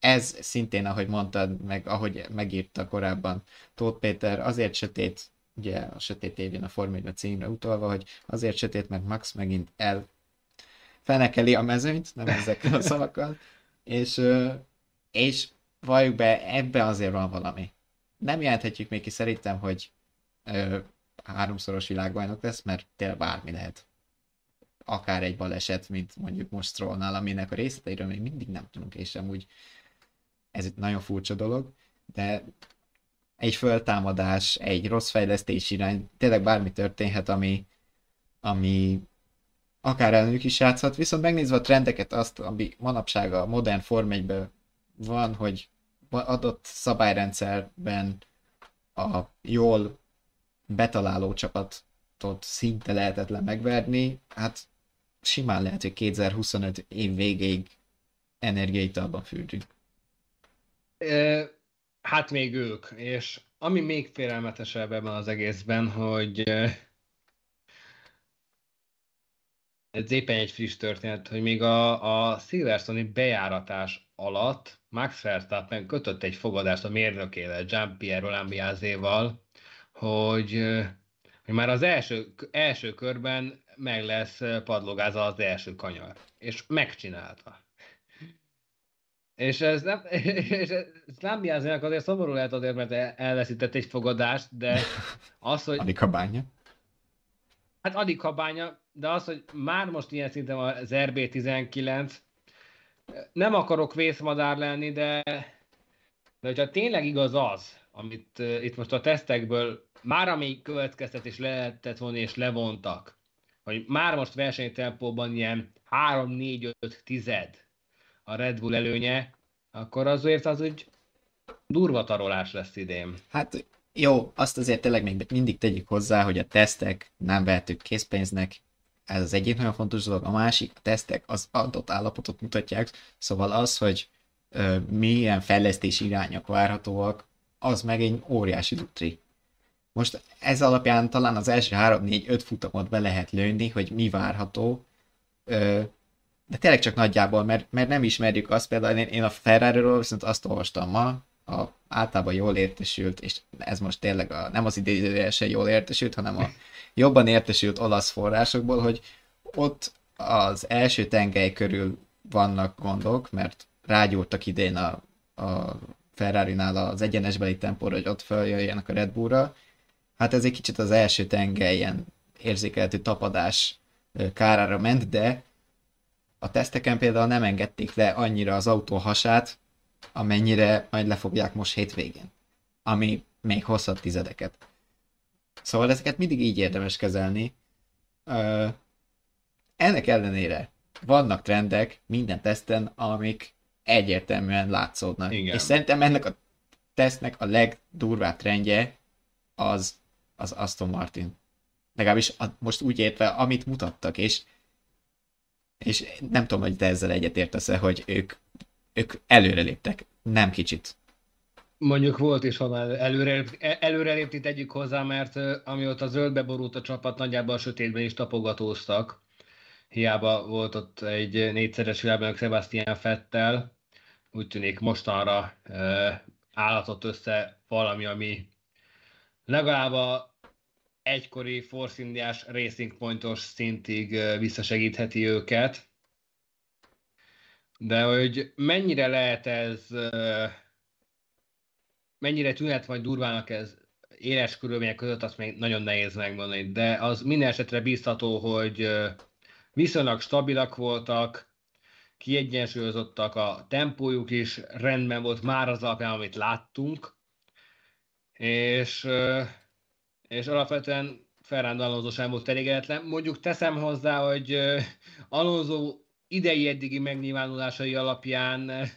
Speaker 1: ez szintén, ahogy mondtad, meg ahogy megírta korábban Tóth Péter, azért sötét, ugye a sötét évén a Form címre utalva, hogy azért sötét, mert Max megint el fenekeli a mezőnyt, nem ezekkel a szavakkal, és, és valljuk be, ebben azért van valami. Nem jelenthetjük még ki szerintem, hogy ö, háromszoros világbajnok lesz, mert tényleg bármi lehet. akár egy baleset, mint mondjuk most Strollnál, aminek a részleteiről még mindig nem tudunk, és amúgy ez egy nagyon furcsa dolog, de egy föltámadás, egy rossz fejlesztés irány, tényleg bármi történhet, ami, ami akár ellenük is játszhat, viszont megnézve a trendeket, azt, ami manapság a modern Form 1 van, hogy adott szabályrendszerben a jól betaláló csapatot szinte lehetetlen megverni, hát simán lehet, hogy 2025 év végéig energiaitalban fürdünk.
Speaker 3: Hát még ők, és ami még félelmetesebb ebben az egészben, hogy ez éppen egy friss történet, hogy még a, a Silverstone-i bejáratás alatt Max Verstappen kötött egy fogadást a mérnökével, Jean-Pierre Olambiázéval, hogy, hogy már az első, első körben meg lesz padlogázva az első kanyar. És megcsinálta. És ez nem, és ez Lambiázének azért szomorú lehet azért, mert elveszített egy fogadást, de az, hogy...
Speaker 1: Adik a bánya.
Speaker 3: Hát adik a bánya, de az, hogy már most ilyen szinten az RB19, nem akarok vészmadár lenni, de, de hogyha tényleg igaz az, amit uh, itt most a tesztekből már ami következtetés lehetett volna és levontak, hogy már most versenytempóban ilyen 3-4-5 tized a Red Bull előnye, akkor azért az úgy durva tarolás lesz idén.
Speaker 1: Hát jó, azt azért tényleg még mindig tegyük hozzá, hogy a tesztek nem vehetők készpénznek, ez az egyik nagyon fontos dolog. A másik, a tesztek az adott állapotot mutatják, szóval az, hogy ö, milyen fejlesztési irányok várhatóak, az meg egy óriási lutri. Most ez alapján talán az első 3-4-5 futamot be lehet lőni, hogy mi várható, ö, de tényleg csak nagyjából, mert, mert nem ismerjük azt, például én, én a Ferrari-ról viszont azt olvastam ma, a általában jól értesült, és ez most tényleg a, nem az idézőjelesen jól értesült, hanem a jobban értesült olasz forrásokból, hogy ott az első tengely körül vannak gondok, mert rágyúrtak idén a, a Ferrari-nál az egyenesbeli tempóra, hogy ott feljöjjenek a Red Bullra. Hát ez egy kicsit az első tengelyen érzékelhető tapadás kárára ment, de a teszteken például nem engedték le annyira az autó hasát, amennyire majd lefogják most hétvégén, ami még hosszabb tizedeket. Szóval ezeket mindig így érdemes kezelni. Ö, ennek ellenére vannak trendek minden teszten, amik egyértelműen látszódnak. Igen. És szerintem ennek a tesztnek a legdurvább trendje az az Aston Martin. Legalábbis a, most úgy értve, amit mutattak, és és nem tudom, hogy te ezzel egyetértesz-e, hogy ők, ők előreléptek, nem kicsit.
Speaker 3: Mondjuk volt is, ha előre, előrelépni tegyük hozzá, mert amióta zöldbe borult a csapat, nagyjából a sötétben is tapogatóztak. Hiába volt ott egy négyszeres világbajnok Sebastian Fettel, úgy tűnik mostanra állatott össze valami, ami legalább a egykori Force Indiás Racing Pointos szintig visszasegítheti őket. De hogy mennyire lehet ez, mennyire tűnhet vagy durvának ez éles körülmények között, azt még nagyon nehéz megmondani, de az minden esetre biztató, hogy viszonylag stabilak voltak, kiegyensúlyozottak, a tempójuk is rendben volt már az alapján, amit láttunk, és és alapvetően Ferrando Alonso sem volt elégedetlen. Mondjuk teszem hozzá, hogy Alonso idei eddigi megnyilvánulásai alapján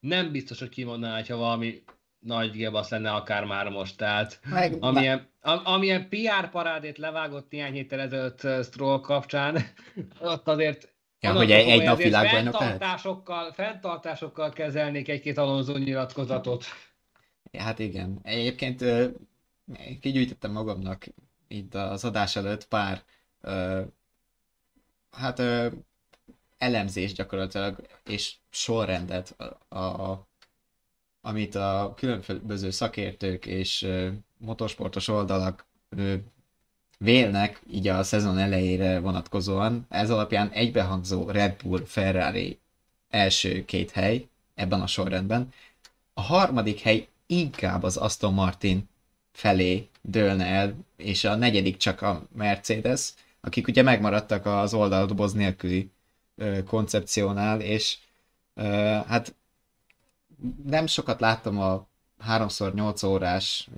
Speaker 3: nem biztos, hogy kimondaná, ha valami nagy gebasz lenne akár már most. Tehát Meg, amilyen, am, amilyen PR parádét levágott néhány héttel ezelőtt Stroll kapcsán, ott azért
Speaker 1: Ja, hogy egy, egy nap világbajnok
Speaker 3: fenntartásokkal, fenntartásokkal kezelnék egy-két Alonso nyilatkozatot.
Speaker 1: Hát igen. Egyébként kigyűjtöttem magamnak itt az adás előtt pár ö, hát ö, elemzés gyakorlatilag, és sorrendet, a, a, amit a különböző szakértők és ö, motorsportos oldalak ö, vélnek így a szezon elejére vonatkozóan. Ez alapján egybehangzó Red Bull, Ferrari első két hely ebben a sorrendben. A harmadik hely inkább az Aston Martin felé dőlne el, és a negyedik csak a Mercedes, akik ugye megmaradtak az oldaldoboz nélküli ö, koncepciónál, és ö, hát nem sokat láttam a 3x8 órás,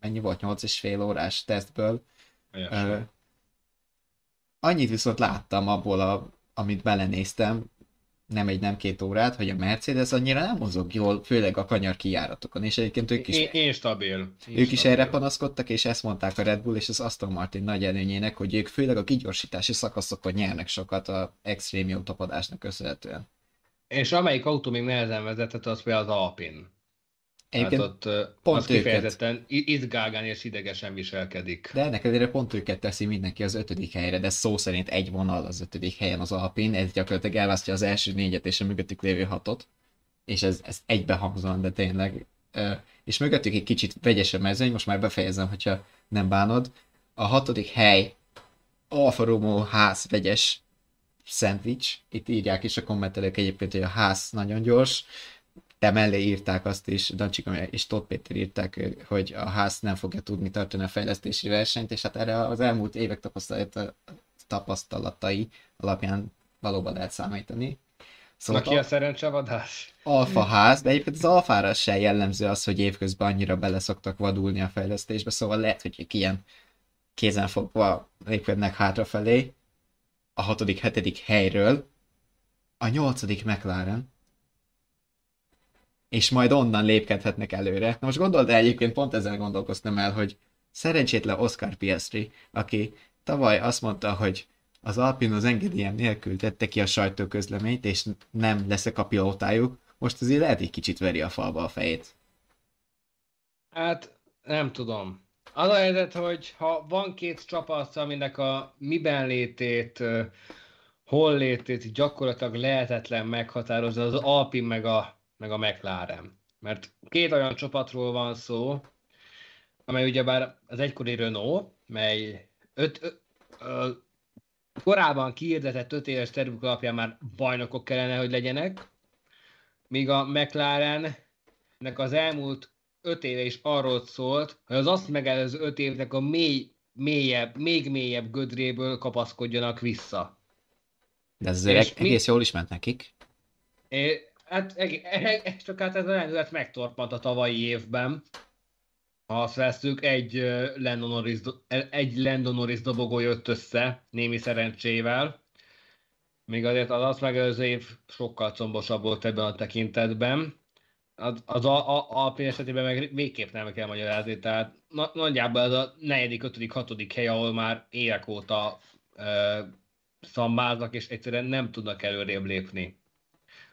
Speaker 1: mennyi volt, 8 és fél órás tesztből. Ö, annyit viszont láttam abból, a, amit belenéztem, nem egy, nem két órát, hogy a Mercedes annyira nem mozog jól, főleg a kanyar kijáratokon, és egyébként ők is...
Speaker 3: Én, stabil.
Speaker 1: Én ők is erre panaszkodtak, és ezt mondták a Red Bull és az Aston Martin nagy előnyének, hogy ők főleg a kigyorsítási szakaszokon nyernek sokat a extrém jó tapadásnak köszönhetően.
Speaker 3: És amelyik autó még nehezen vezetett, az például az Alpin. Egyébként ott pont az kifejezetten izgágán és idegesen viselkedik.
Speaker 1: De ennek ellenére pont őket teszi mindenki az ötödik helyre, de szó szerint egy vonal az ötödik helyen az Alpin, ez gyakorlatilag elválasztja az első négyet és a mögöttük lévő hatot, és ez, ez egybehangzóan, de tényleg. És mögöttük egy kicsit vegyes a mezőny, most már befejezem, hogyha nem bánod. A hatodik hely Alfa Romeo ház vegyes szendvics. Itt írják is a kommentelők egyébként, hogy a ház nagyon gyors de mellé írták azt is, Dancsika és Tóth Péter írták, hogy a ház nem fogja tudni tartani a fejlesztési versenyt, és hát erre az elmúlt évek tapasztalatai alapján valóban lehet számítani.
Speaker 3: Szóval ki a szerencsevadás?
Speaker 1: Alfa ház, de egyébként az alfára se jellemző az, hogy évközben annyira bele szoktak vadulni a fejlesztésbe, szóval lehet, hogy ilyen kézenfogva lépkednek hátrafelé a hatodik, hetedik helyről, a nyolcadik McLaren, és majd onnan lépkedhetnek előre. Na most gondold el, egyébként pont ezzel gondolkoztam el, hogy szerencsétlen Oscar Piastri, aki tavaly azt mondta, hogy az Alpin az engedélyem nélkül tette ki a sajtóközleményt, és nem leszek a pilótájuk, most azért lehet egy kicsit veri a falba a fejét.
Speaker 3: Hát nem tudom. Az a helyzet, hogy ha van két csapat, aminek a miben létét, hol létét gyakorlatilag lehetetlen meghatározni, az Alpin meg a meg a McLaren. Mert két olyan csapatról van szó, amely ugyebár az egykori Renault, mely öt, ö, ö, korábban kiirdetett öt éves tervük alapján már bajnokok kellene, hogy legyenek, míg a McLaren nek az elmúlt öt éve is arról szólt, hogy az azt megelőző öt évnek a mély, mélyebb, még mélyebb gödréből kapaszkodjanak vissza.
Speaker 1: De ez azért egész mi... jól is ment nekik.
Speaker 3: É, Hát csak hát ez a lendület megtorpant a tavalyi évben. Ha azt veszük, egy Landon Norris, egy Landon Norris dobogó jött össze, némi szerencsével. Még azért az azt megelőző év sokkal combosabb volt ebben a tekintetben. Az, az Alpin esetében meg végképp nem kell magyarázni, tehát na, nagyjából ez a negyedik, ötödik, hatodik hely, ahol már évek óta ö, szambáznak, és egyszerűen nem tudnak előrébb lépni.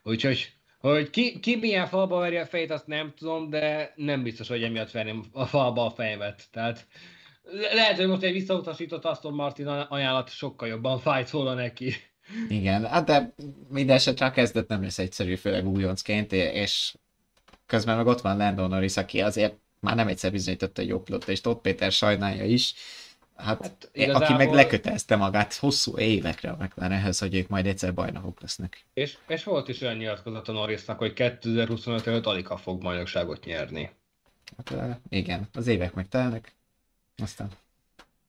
Speaker 3: Úgyhogy hogy ki, ki milyen falba veri a fejét, azt nem tudom, de nem biztos, hogy emiatt verném a falba a fejemet. Tehát lehet, hogy most egy visszautasított Aston Martin ajánlat sokkal jobban fájt volna neki.
Speaker 1: Igen, hát de minden esetre a kezdet nem lesz egyszerű, főleg újoncként, és közben meg ott van Landon Norris, aki azért már nem egyszer bizonyította, hogy jó pilóta, és Todd Péter sajnálja is, Hát, hát igazából... aki meg lekötelezte magát hosszú évekre a ehhez, hogy ők majd egyszer bajnokok lesznek.
Speaker 3: És, és volt is olyan nyilatkozat a Norrisnak, hogy 2025 előtt Alika fog bajnokságot nyerni.
Speaker 1: Hát igen, az évek megtelnek, aztán...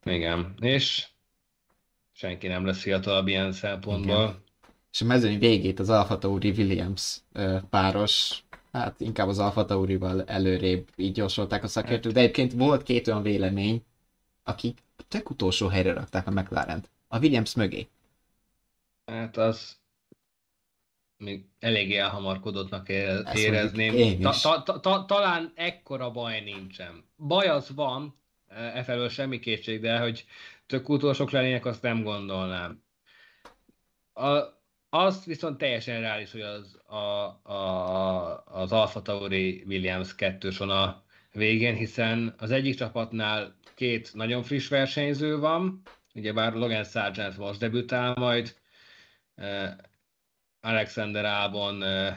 Speaker 3: Igen, és senki nem lesz fiatalabb ilyen szempontból. Igen.
Speaker 1: És a mezőny végét az Alfa Tauri Williams páros, hát inkább az Alfa Taurival előrébb így gyorsolták a szakértők, hát. de egyébként volt két olyan vélemény, akik tök utolsó helyre rakták a mclaren a Williams mögé.
Speaker 3: Hát az még eléggé elhamarkodottnak érezném. Ta, ta, ta, ta, talán ekkora baj nincsen. Baj az van, e felől semmi kétség, de hogy tök utolsók lennének, azt nem gondolnám. A, azt viszont teljesen reális, hogy az, a, a, az Alfa Tauri Williams kettős a végén, hiszen az egyik csapatnál két nagyon friss versenyző van, ugye bár Logan Sargent most debütál majd, uh, Alexander Albon, uh,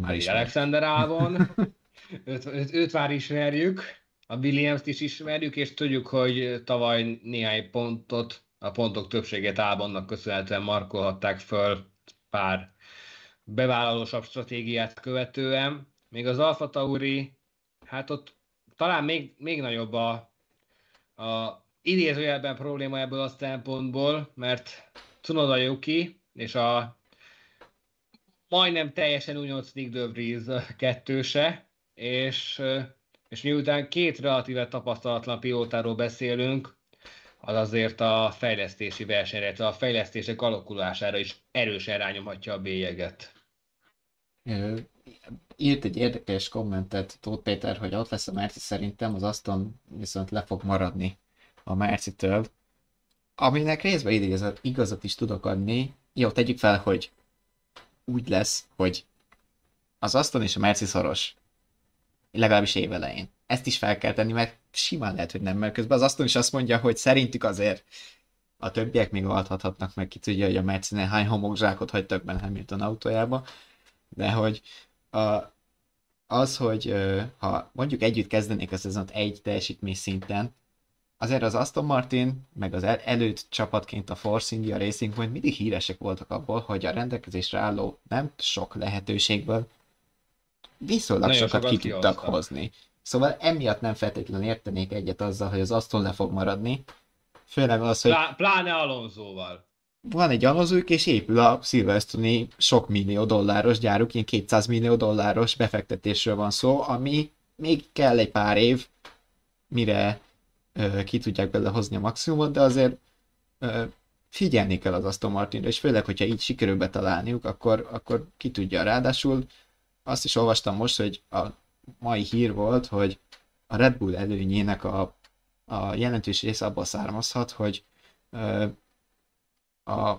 Speaker 3: már is Alexander Albon, őt, őt, őt már ismerjük, a Williams-t is ismerjük, és tudjuk, hogy tavaly néhány pontot, a pontok többségét Albonnak köszönhetően markolhatták föl pár bevállalósabb stratégiát követően. Még az Alfa Tauri, hát ott talán még, még nagyobb a, a idézőjelben probléma ebből a szempontból, mert Tsunoda Yuki és a majdnem teljesen újonc Nick De Vries kettőse, és, és miután két relatíve tapasztalatlan pilótáról beszélünk, az azért a fejlesztési versenyre, a fejlesztések alakulására is erősen rányomhatja a bélyeget.
Speaker 1: Írt egy érdekes kommentet Tóth Péter, hogy ott lesz a Merci szerintem, az Aston viszont le fog maradni a Merci-től, aminek részben igazat, igazat is tudok adni. Jó, tegyük fel, hogy úgy lesz, hogy az Aston és a Merci szoros. Legalábbis évelején. Ezt is fel kell tenni, mert simán lehet, hogy nem, mert közben az Aston is azt mondja, hogy szerintük azért a többiek még altathatnak meg, ki tudja, hogy a Mercinél hány homokzsákot hagytak benne Hamilton autójába, de hogy a, az, hogy ha mondjuk együtt kezdenék a szezont egy teljesítmény szinten, azért az Aston Martin, meg az el- előtt csapatként a Force India Racing Point mindig híresek voltak abból, hogy a rendelkezésre álló nem sok lehetőségből viszonylag Nagyon sokat ki tudtak hozni. Szóval emiatt nem feltétlenül értenék egyet azzal, hogy az Aston le fog maradni. Főleg az, hogy...
Speaker 3: Plá- pláne Alonsoval.
Speaker 1: Van egy Alonsoük, és épül a Silverstone sok millió dolláros gyáruk, ilyen 200 millió dolláros befektetésről van szó, ami még kell egy pár év, mire ö, ki tudják bele hozni a maximumot, de azért ö, figyelni kell az Aston Martinra, és főleg, hogyha így sikerül betalálniuk, akkor, akkor ki tudja. Ráadásul azt is olvastam most, hogy a mai hír volt, hogy a Red Bull előnyének a, a jelentős része abból származhat, hogy ö, a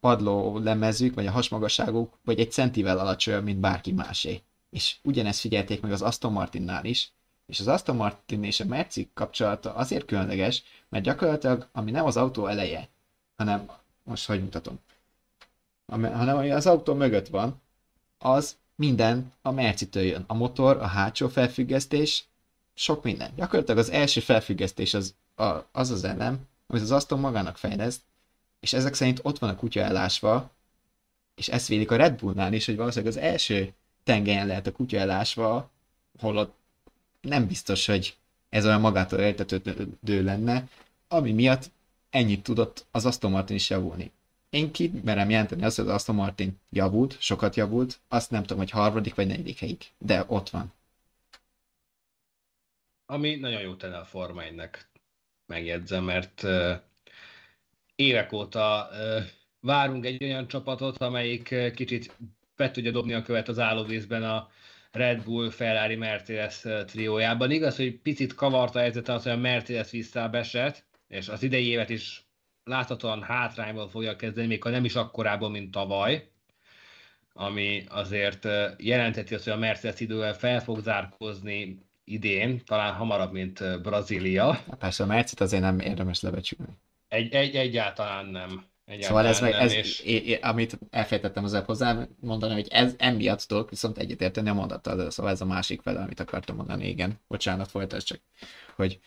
Speaker 1: padló lemezük, vagy a hasmagasságuk, vagy egy centivel alacsonyabb, mint bárki másé. És ugyanezt figyelték meg az Aston Martinnál is, és az Aston Martin és a Merci kapcsolata azért különleges, mert gyakorlatilag, ami nem az autó eleje, hanem, most hogy mutatom, hanem ami az autó mögött van, az minden a Merci-től jön. A motor, a hátsó felfüggesztés, sok minden. Gyakorlatilag az első felfüggesztés az a, az, az elem, amit az Aston magának fejleszt, és ezek szerint ott van a kutya elásva, és ezt vélik a Red Bullnál is, hogy valószínűleg az első tengelyen lehet a kutya elásva, holott nem biztos, hogy ez olyan magától értetődő lenne, ami miatt ennyit tudott az Aston Martin is javulni. Én ki merem jelenteni azt, hogy az Aston Martin javult, sokat javult, azt nem tudom, hogy harmadik vagy negyedik helyig, de ott van.
Speaker 3: Ami nagyon jó tenne a Forma 1 megjegyzem, mert évek óta várunk egy olyan csapatot, amelyik kicsit be tudja dobni a követ az állóvízben a Red Bull, Ferrari, Mercedes triójában. Igaz, hogy picit kavarta a helyzet az, hogy a Mercedes visszabesett, és az idei évet is láthatóan hátrányból fogja kezdeni, még ha nem is akkorából, mint tavaly, ami azért jelentheti azt, hogy a Mercedes idővel fel fog zárkozni idén, talán hamarabb, mint Brazília.
Speaker 1: Persze a Mercedes azért nem érdemes lebecsülni.
Speaker 3: Egy, egy, egyáltalán nem.
Speaker 1: Egyáltalán szóval ez, meg, ez és... é, é, amit elfejtettem az hozzá mondani, hogy ez emiatt tudok viszont egyetérteni a mondattal, szóval ez a másik fele, amit akartam mondani, igen. Bocsánat, folytasd csak, hogy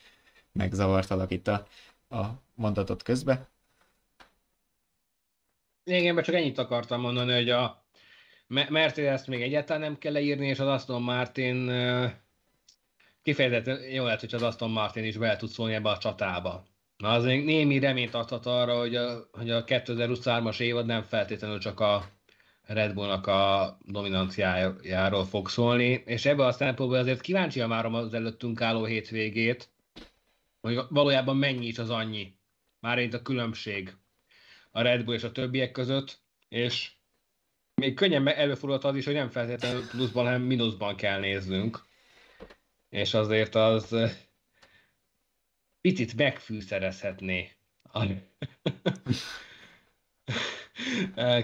Speaker 1: megzavartalak itt a, a mondatot közbe.
Speaker 3: Igen, csak ennyit akartam mondani, hogy a ezt még egyáltalán nem kell leírni, és az Aston Martin kifejezetten jó lehet, hogy az Aston Martin is bele tud szólni ebbe a csatába. Na, az még némi reményt adhat arra, hogy a, hogy a 2023-as évad nem feltétlenül csak a Red Bullnak a dominanciájáról fog szólni, és ebben a szempontból azért kíváncsi már az előttünk álló hétvégét, hogy valójában mennyi is az annyi, már a különbség a Red Bull és a többiek között, és még könnyen előfordulhat az is, hogy nem feltétlenül pluszban, hanem mínuszban kell néznünk. És azért az picit megfűszerezhetné.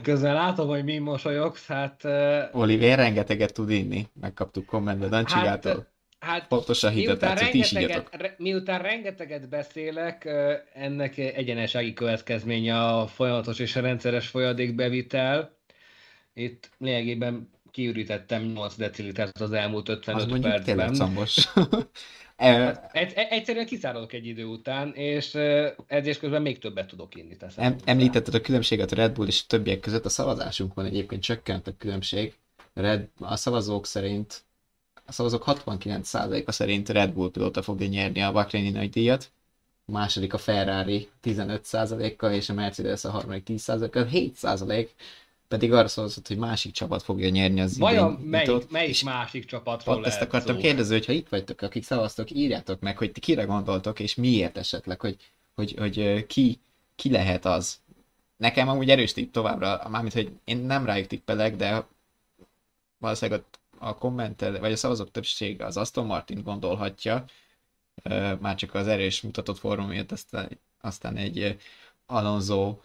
Speaker 3: Közben látom, hogy mi mosolyogsz, hát...
Speaker 1: Oliver rengeteget tud inni, megkaptuk kommentbe Dancsigától. Hát, hát Pontosan hidratációt is
Speaker 3: re, Miután rengeteget beszélek, ennek egyenesági következménye a folyamatos és a rendszeres folyadékbevitel. Itt lényegében kiürítettem 8 decilitert az elmúlt 55 az percben. Az Hát, egy, egyszerűen kiszáradok egy idő után, és edzés közben még többet tudok inni.
Speaker 1: Em, említetted a különbséget a Red Bull és a többiek között, a szavazásunkon egyébként csökkent a különbség. Red, a szavazók szerint, a szavazók 69%-a szerint Red Bull pilóta fogja nyerni a Bahreini nagy díjat, második a Ferrari 15%-kal, és a Mercedes a harmadik 10%-kal, 7% pedig arra szólzott, hogy másik csapat fogja nyerni az
Speaker 3: Vajon
Speaker 1: idén
Speaker 3: melyik,
Speaker 1: nyitót,
Speaker 3: melyik másik csapatról
Speaker 1: Pont ezt akartam
Speaker 3: szó?
Speaker 1: kérdezni, hogy ha itt vagytok, akik szavaztok, írjátok meg, hogy ti kire gondoltok, és miért esetleg, hogy, hogy, hogy ki, ki lehet az. Nekem amúgy erős tipp továbbra, mármint, hogy én nem rájuk tippelek, de valószínűleg a, a kommentel, vagy a szavazók többsége az Aston Martin gondolhatja, már csak az erős mutatott forma miatt aztán, aztán egy Alonso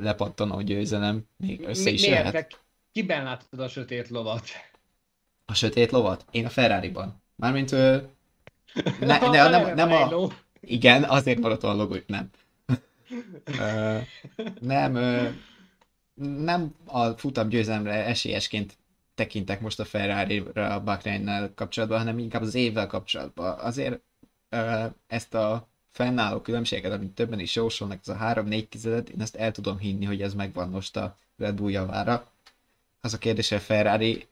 Speaker 1: lepattanó győzelem még össze is
Speaker 3: miért? Te kiben láttad a sötét lovat?
Speaker 1: A sötét lovat? Én a Ferrari-ban. Mármint ö, ne, ne, nem, nem a... Igen, azért maradt a logó, nem. Ö, nem, ö, nem a futam győzelemre esélyesként tekintek most a Ferrari-ra a kapcsolatban, hanem inkább az évvel kapcsolatban. Azért ö, ezt a fennálló különbséget, amit többen is jósolnak, ez a 3-4 tizedet, én ezt el tudom hinni, hogy ez megvan most a Red Bull javára. Az a kérdés, hogy a Ferrari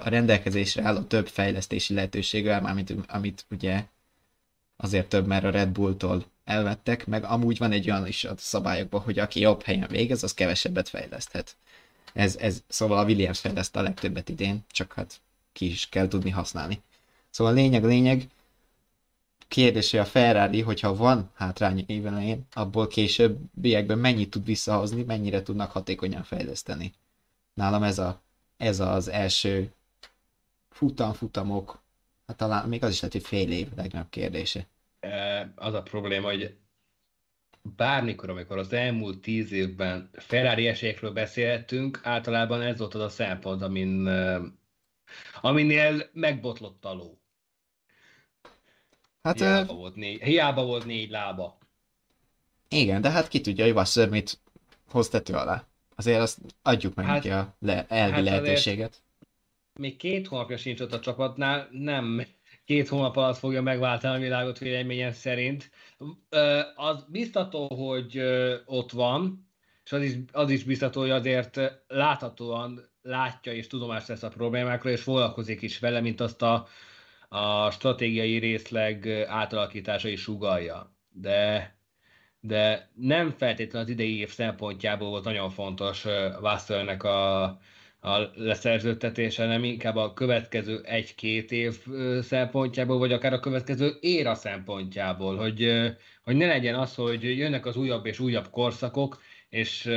Speaker 1: a rendelkezésre álló több fejlesztési lehetőséggel, mármint amit ugye azért több, mert a Red Bulltól elvettek, meg amúgy van egy olyan is a szabályokban, hogy aki jobb helyen végez, az kevesebbet fejleszthet. Ez, ez, szóval a Williams fejleszte a legtöbbet idén, csak hát ki is kell tudni használni. Szóval lényeg, lényeg, kérdés, hogy a Ferrari, hogyha van hátrány éven elején, abból későbbiekben mennyit tud visszahozni, mennyire tudnak hatékonyan fejleszteni. Nálam ez, a, ez az első futam-futamok, hát talán még az is lehet, hogy fél év legnagyobb kérdése.
Speaker 3: E, Az a probléma, hogy bármikor, amikor az elmúlt tíz évben Ferrari esélyekről beszélhetünk, általában ez volt az a szempont, amin, e, aminél megbotlott a ló.
Speaker 1: Hát ö,
Speaker 3: Hiába volt, négy, hiába volt négy lába.
Speaker 1: igen, de hát ki tudja, hogy Wasser mit hoz tető alá. Azért azt adjuk meg
Speaker 3: Hát-
Speaker 1: neki a le, elvi
Speaker 3: hát
Speaker 1: lehetőséget.
Speaker 3: Még két hónapja sincs ott a csapatnál, nem két hónap alatt fogja megváltani a világot véleményem szerint. Ö, Az biztató, hogy ö, ott van, és az is, az is biztató, hogy azért láthatóan látja és tudomást vesz a problémákról, és foglalkozik is vele, mint azt a, a stratégiai részleg átalakítása is sugalja. De, de nem feltétlenül az idei év szempontjából volt nagyon fontos Wassernek a, a leszerződtetése, nem inkább a következő egy-két év szempontjából, vagy akár a következő éra szempontjából, hogy, hogy ne legyen az, hogy jönnek az újabb és újabb korszakok, és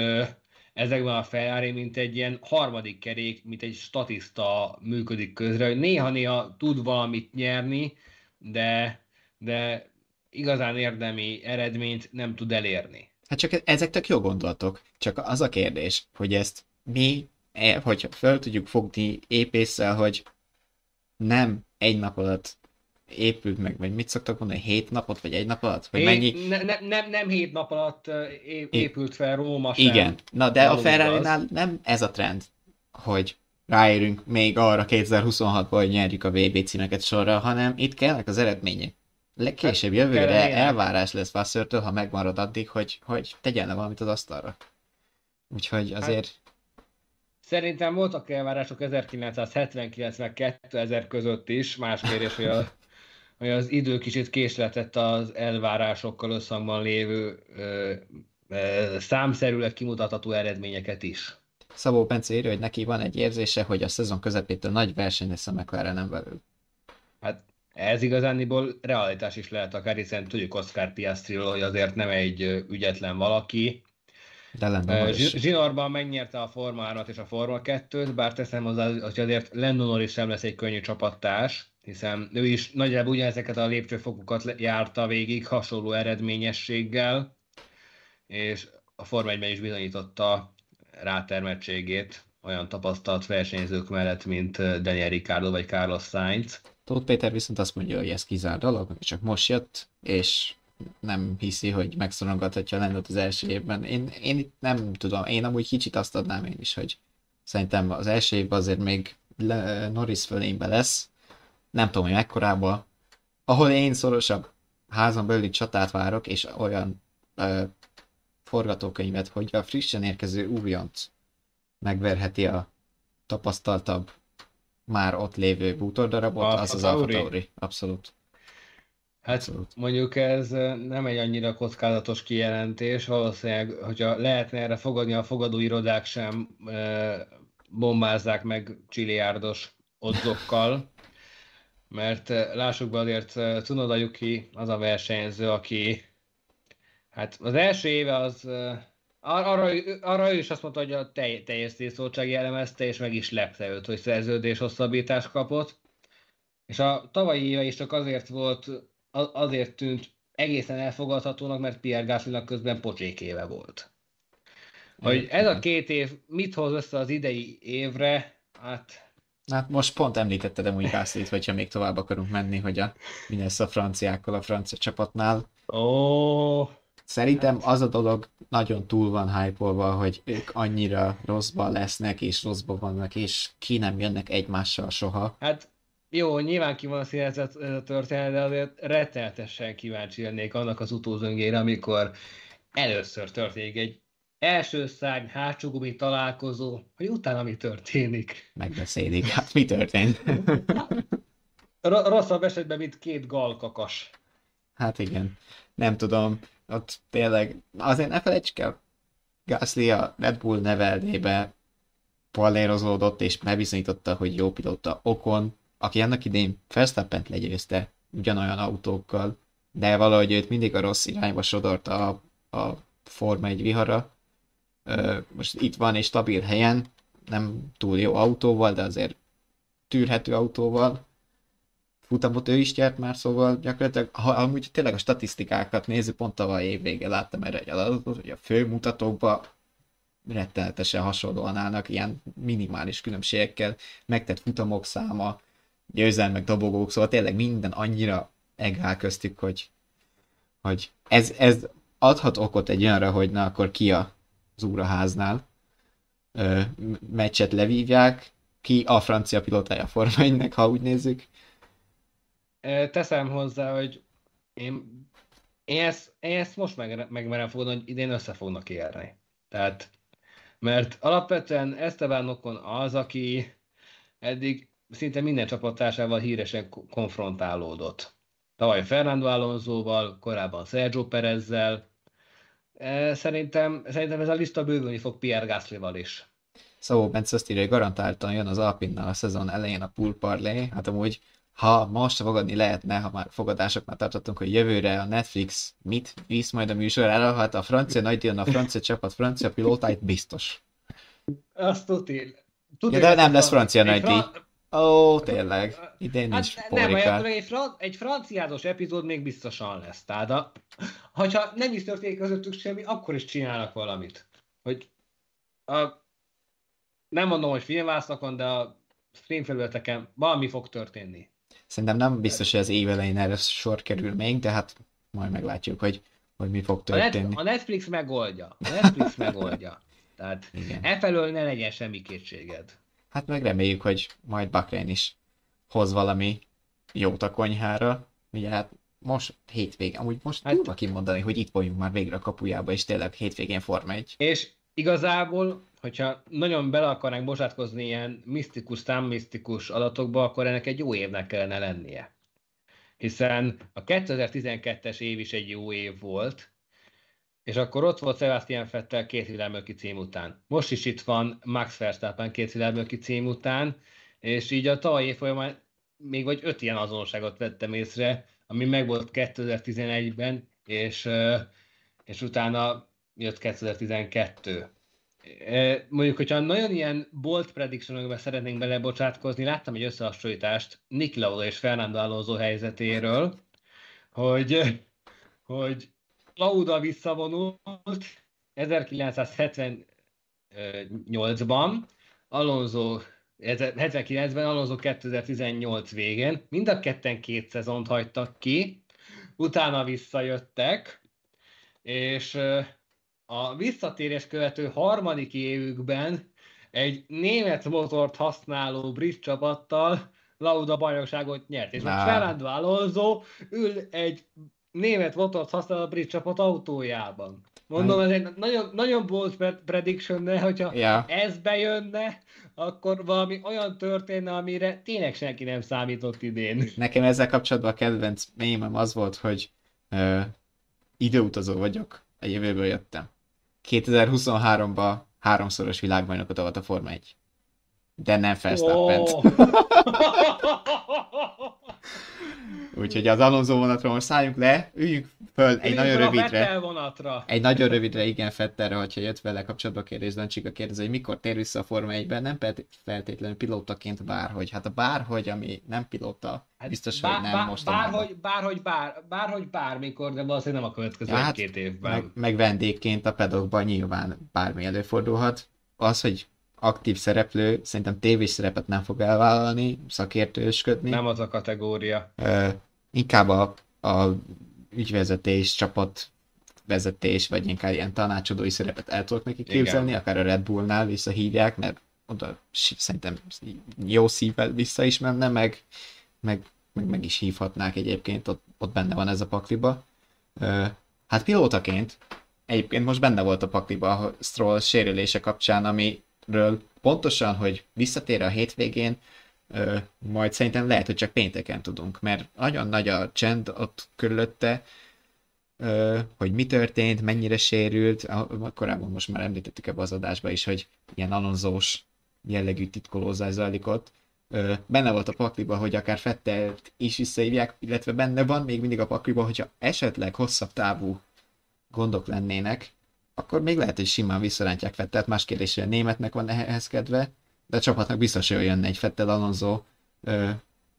Speaker 3: ezekben a Ferrari, mint egy ilyen harmadik kerék, mint egy statiszta működik közre, hogy néha-néha tud valamit nyerni, de, de igazán érdemi eredményt nem tud elérni.
Speaker 1: Hát csak ezek tök jó gondolatok. Csak az a kérdés, hogy ezt mi, e- hogyha föl tudjuk fogni épésszel, hogy nem egy nap alatt épült meg, vagy mit szoktak mondani, hét napot, vagy egy nap alatt? Hogy
Speaker 3: Hét-
Speaker 1: mennyi...
Speaker 3: Ne, ne, nem, nem hét nap alatt épült fel Róma sem.
Speaker 1: Igen, na de a Ferrari-nál nem ez a trend, hogy ráérünk még arra 2026-ban, hogy nyerjük a VB címeket sorra, hanem itt kellnek az eredmények. Legkésőbb jövőre
Speaker 3: kellenének.
Speaker 1: elvárás lesz Wassertől, ha megmarad addig, hogy, hogy tegyen le valamit az asztalra. Úgyhogy azért,
Speaker 3: Szerintem voltak elvárások 1979 meg 2000 között is, más kérdés, hogy, a, hogy az idő kicsit késletett az elvárásokkal összhangban lévő ö, ö, számszerűleg kimutatható eredményeket is.
Speaker 1: Szabó Bence írja, hogy neki van egy érzése, hogy a szezon közepétől nagy verseny lesz a McLaren belül.
Speaker 3: Hát ez igazániból realitás is lehet akár, hiszen tudjuk Oscar Piastriról, hogy azért nem egy ügyetlen valaki,
Speaker 1: De is.
Speaker 3: Zsi- Zsinórban megnyerte a Forma 3 és a Forma 2-t, bár teszem hozzá, hogy azért Lando Norris sem lesz egy könnyű csapattárs, hiszen ő is nagyjából ugyanezeket a lépcsőfokokat járta végig hasonló eredményességgel, és a Forma 1-ben is bizonyította rátermettségét olyan tapasztalt versenyzők mellett, mint Daniel Ricciardo vagy Carlos Sainz.
Speaker 1: Tóth Péter viszont azt mondja, hogy ez kizárt dolog, csak most jött, és nem hiszi, hogy megszorongathatja Lendot az első évben. Én, én itt nem tudom, én amúgy kicsit azt adnám én is, hogy szerintem az első évben azért még Norris fölénybe lesz, nem tudom, hogy mekkorába, ahol én szorosabb házon belüli csatát várok, és olyan ö, forgatókönyvet, hogy a frissen érkező újonc megverheti a tapasztaltabb, már ott lévő bútordarabot,
Speaker 3: A-
Speaker 1: az az Alfa
Speaker 3: Tauri.
Speaker 1: Abszolút.
Speaker 3: Hát Abszolút. mondjuk ez nem egy annyira kockázatos kijelentés, valószínűleg, hogyha lehetne erre fogadni, a fogadóirodák sem bombázzák meg csiliárdos odzokkal, mert lássuk be azért Cunoda Yuki az a versenyző, aki hát az első éve az arra, arra ő is azt mondta, hogy a teljes szétszóltság jellemezte, és meg is lepte őt, hogy szerződés hosszabbítást kapott. És a tavalyi éve is csak azért volt, azért tűnt egészen elfogadhatónak, mert Pierre Gasly közben pocsék éve volt. Hogy ez a két év mit hoz össze az idei évre, hát...
Speaker 1: Hát most pont említetted amúgy Gászlit, hogyha még tovább akarunk menni, hogy a, mi lesz a franciákkal a francia csapatnál.
Speaker 3: Ó, oh,
Speaker 1: Szerintem az a dolog nagyon túl van hype hogy ők annyira rosszban lesznek, és rosszban vannak, és ki nem jönnek egymással soha.
Speaker 3: Hát jó, nyilván ki van a színezet ez a történet, de azért rettenetesen kíváncsi lennék annak az utózöngére, amikor először történik egy első szárny, hátsó gumi találkozó, hogy utána mi történik.
Speaker 1: Megbeszélik, hát mi történt?
Speaker 3: rosszabb esetben, mint két galkakas.
Speaker 1: Hát igen, nem tudom, ott tényleg, azért ne felejtsük el, Gasly a Red Bull neveldébe palérozódott és bebizonyította, hogy jó pilóta Okon, aki annak idén Verstappent legyőzte ugyanolyan autókkal, de valahogy őt mindig a rossz irányba sodorta a, a Forma 1 vihara. Most itt van és stabil helyen, nem túl jó autóval, de azért tűrhető autóval, futamot ő is nyert már, szóval gyakorlatilag, ha amúgy tényleg a statisztikákat nézzük, pont tavaly évvége láttam erre egy adatot, hogy a főmutatókban rettenetesen hasonlóan állnak, ilyen minimális különbségekkel, megtett futamok száma, győzelmek, dobogók, szóval tényleg minden annyira egál köztük, hogy, hogy ez, ez adhat okot egy olyanra, hogy na akkor ki a az úraháznál ö, meccset levívják, ki a francia pilotája Forma ha úgy nézzük,
Speaker 3: Teszem hozzá, hogy én, én, ezt, én ezt most meg, megmerem fogadni, hogy idén össze fognak érni. Tehát, mert alapvetően Esteban Ocon az, aki eddig szinte minden csapattársával híresen konfrontálódott. Tavaly Fernando Alonsoval, korábban Sergio Perezzel. Szerintem, szerintem ez a lista bővülni fog Pierre Gasly-val is.
Speaker 1: Szóval Bence azt írja, hogy garantáltan jön az Alpinnal a szezon elején a pool parlé. Hát amúgy ha most fogadni lehetne, ha már fogadásoknál tartottunk, hogy jövőre a Netflix mit visz majd a műsorra, hát a francia nagydíjon a francia csapat francia pilótáit biztos.
Speaker 3: Azt tuti
Speaker 1: ja, de nem lesz francia nagydíj. Fra... Ó, tényleg. Idén hát nincs
Speaker 3: Nem, egy, fran- egy franciázos epizód még biztosan lesz. Tehát a, hogyha nem is történik közöttük semmi, akkor is csinálnak valamit. Hogy a, nem mondom, hogy filmvászlakon, de a stream felületeken valami fog történni.
Speaker 1: Szerintem nem biztos, hogy az év elején erre sor kerül még, de hát majd meglátjuk, hogy, hogy mi fog történni.
Speaker 3: A Netflix megoldja. A Netflix megoldja. Tehát Igen. e felől ne legyen semmi kétséged.
Speaker 1: Hát meg reméljük, hogy majd Bakrein is hoz valami jót a konyhára. Ugye hát most hétvégén, amúgy most hát, tudva kimondani, hogy itt vagyunk már végre a kapujába, és tényleg hétvégén Forma 1.
Speaker 3: És igazából hogyha nagyon bele akarnánk bocsátkozni ilyen misztikus, számmisztikus adatokba, akkor ennek egy jó évnek kellene lennie. Hiszen a 2012-es év is egy jó év volt, és akkor ott volt Sebastian Fettel két világmörki cím után. Most is itt van Max Verstappen két világmörki cím után, és így a tavalyi folyamán még vagy öt ilyen azonosságot vettem észre, ami megvolt 2011-ben, és, és utána jött 2012 mondjuk, hogyha nagyon ilyen bolt prediction szeretnénk belebocsátkozni, láttam egy összehasonlítást Nick Lauda és Fernando Alonso helyzetéről, hogy, hogy Lauda visszavonult 1978-ban, Alonso 79-ben, Alonso 2018 végén, mind a ketten két szezont hagytak ki, utána visszajöttek, és a visszatérés követő harmadik évükben egy német motort használó brit csapattal Lauda bajnokságot nyert. És most Fernando Alonso ül egy német motort használó brit csapat autójában. Mondom, ez egy nagyon, nagyon bold prediction, de hogyha
Speaker 1: Ja.
Speaker 3: ez bejönne, akkor valami olyan történne, amire tényleg senki nem számított idén.
Speaker 1: Nekem ezzel kapcsolatban a kedvenc mémem az volt, hogy ö, időutazó vagyok, a jövőből jöttem. 2023-ban háromszoros világbajnokot volt a Forma 1. De nem Verstappen.
Speaker 3: Ó.
Speaker 1: Úgyhogy az Alonso vonatról most szálljunk le, üljünk föl egy
Speaker 3: Üljünk
Speaker 1: nagyon
Speaker 3: fel a
Speaker 1: rövidre.
Speaker 3: Vonatra.
Speaker 1: Egy nagyon rövidre, igen, Fetterre, hogyha jött vele kapcsolatba kérdés, Dancsika kérdezi, hogy mikor tér vissza a Forma 1-ben, nem feltétlenül pilótaként bárhogy. Hát a bárhogy, ami nem pilóta, biztos, hogy nem most.
Speaker 3: Bárhogy, bárhogy, bár, bárhogy bármikor, de valószínűleg nem a következő
Speaker 1: ja, hát
Speaker 3: két évben.
Speaker 1: meg, meg vendégként a pedokban nyilván bármi előfordulhat. Az, hogy aktív szereplő, szerintem tévés szerepet nem fog elvállalni, szakértősködni.
Speaker 3: Nem az a kategória.
Speaker 1: Ö, inkább a, a ügyvezetés, csapat vezetés, vagy inkább ilyen tanácsadói szerepet el tudok neki
Speaker 3: Igen.
Speaker 1: képzelni, akár a Red Bullnál visszahívják, mert oda szerintem jó szívvel vissza is menne, meg, meg, meg, meg is hívhatnák egyébként, ott, ott benne van ez a pakliba. Ö, hát pilótaként egyébként most benne volt a pakliba a Stroll sérülése kapcsán, amiről pontosan, hogy visszatér a hétvégén, Ö, majd szerintem lehet, hogy csak pénteken tudunk, mert nagyon nagy a csend ott körülötte, ö, hogy mi történt, mennyire sérült, korábban most már említettük ebbe az adásba is, hogy ilyen alonzós jellegű titkolózás zajlik ott. Benne volt a pakliba, hogy akár Fettelt is visszahívják, illetve benne van még mindig a pakliba, hogyha esetleg hosszabb távú gondok lennének, akkor még lehet, hogy simán visszarántják Fettelt, más kérdés, hogy a németnek van ehhez kedve, de a csapatnak biztos, hogy jönne egy Fettel Alonso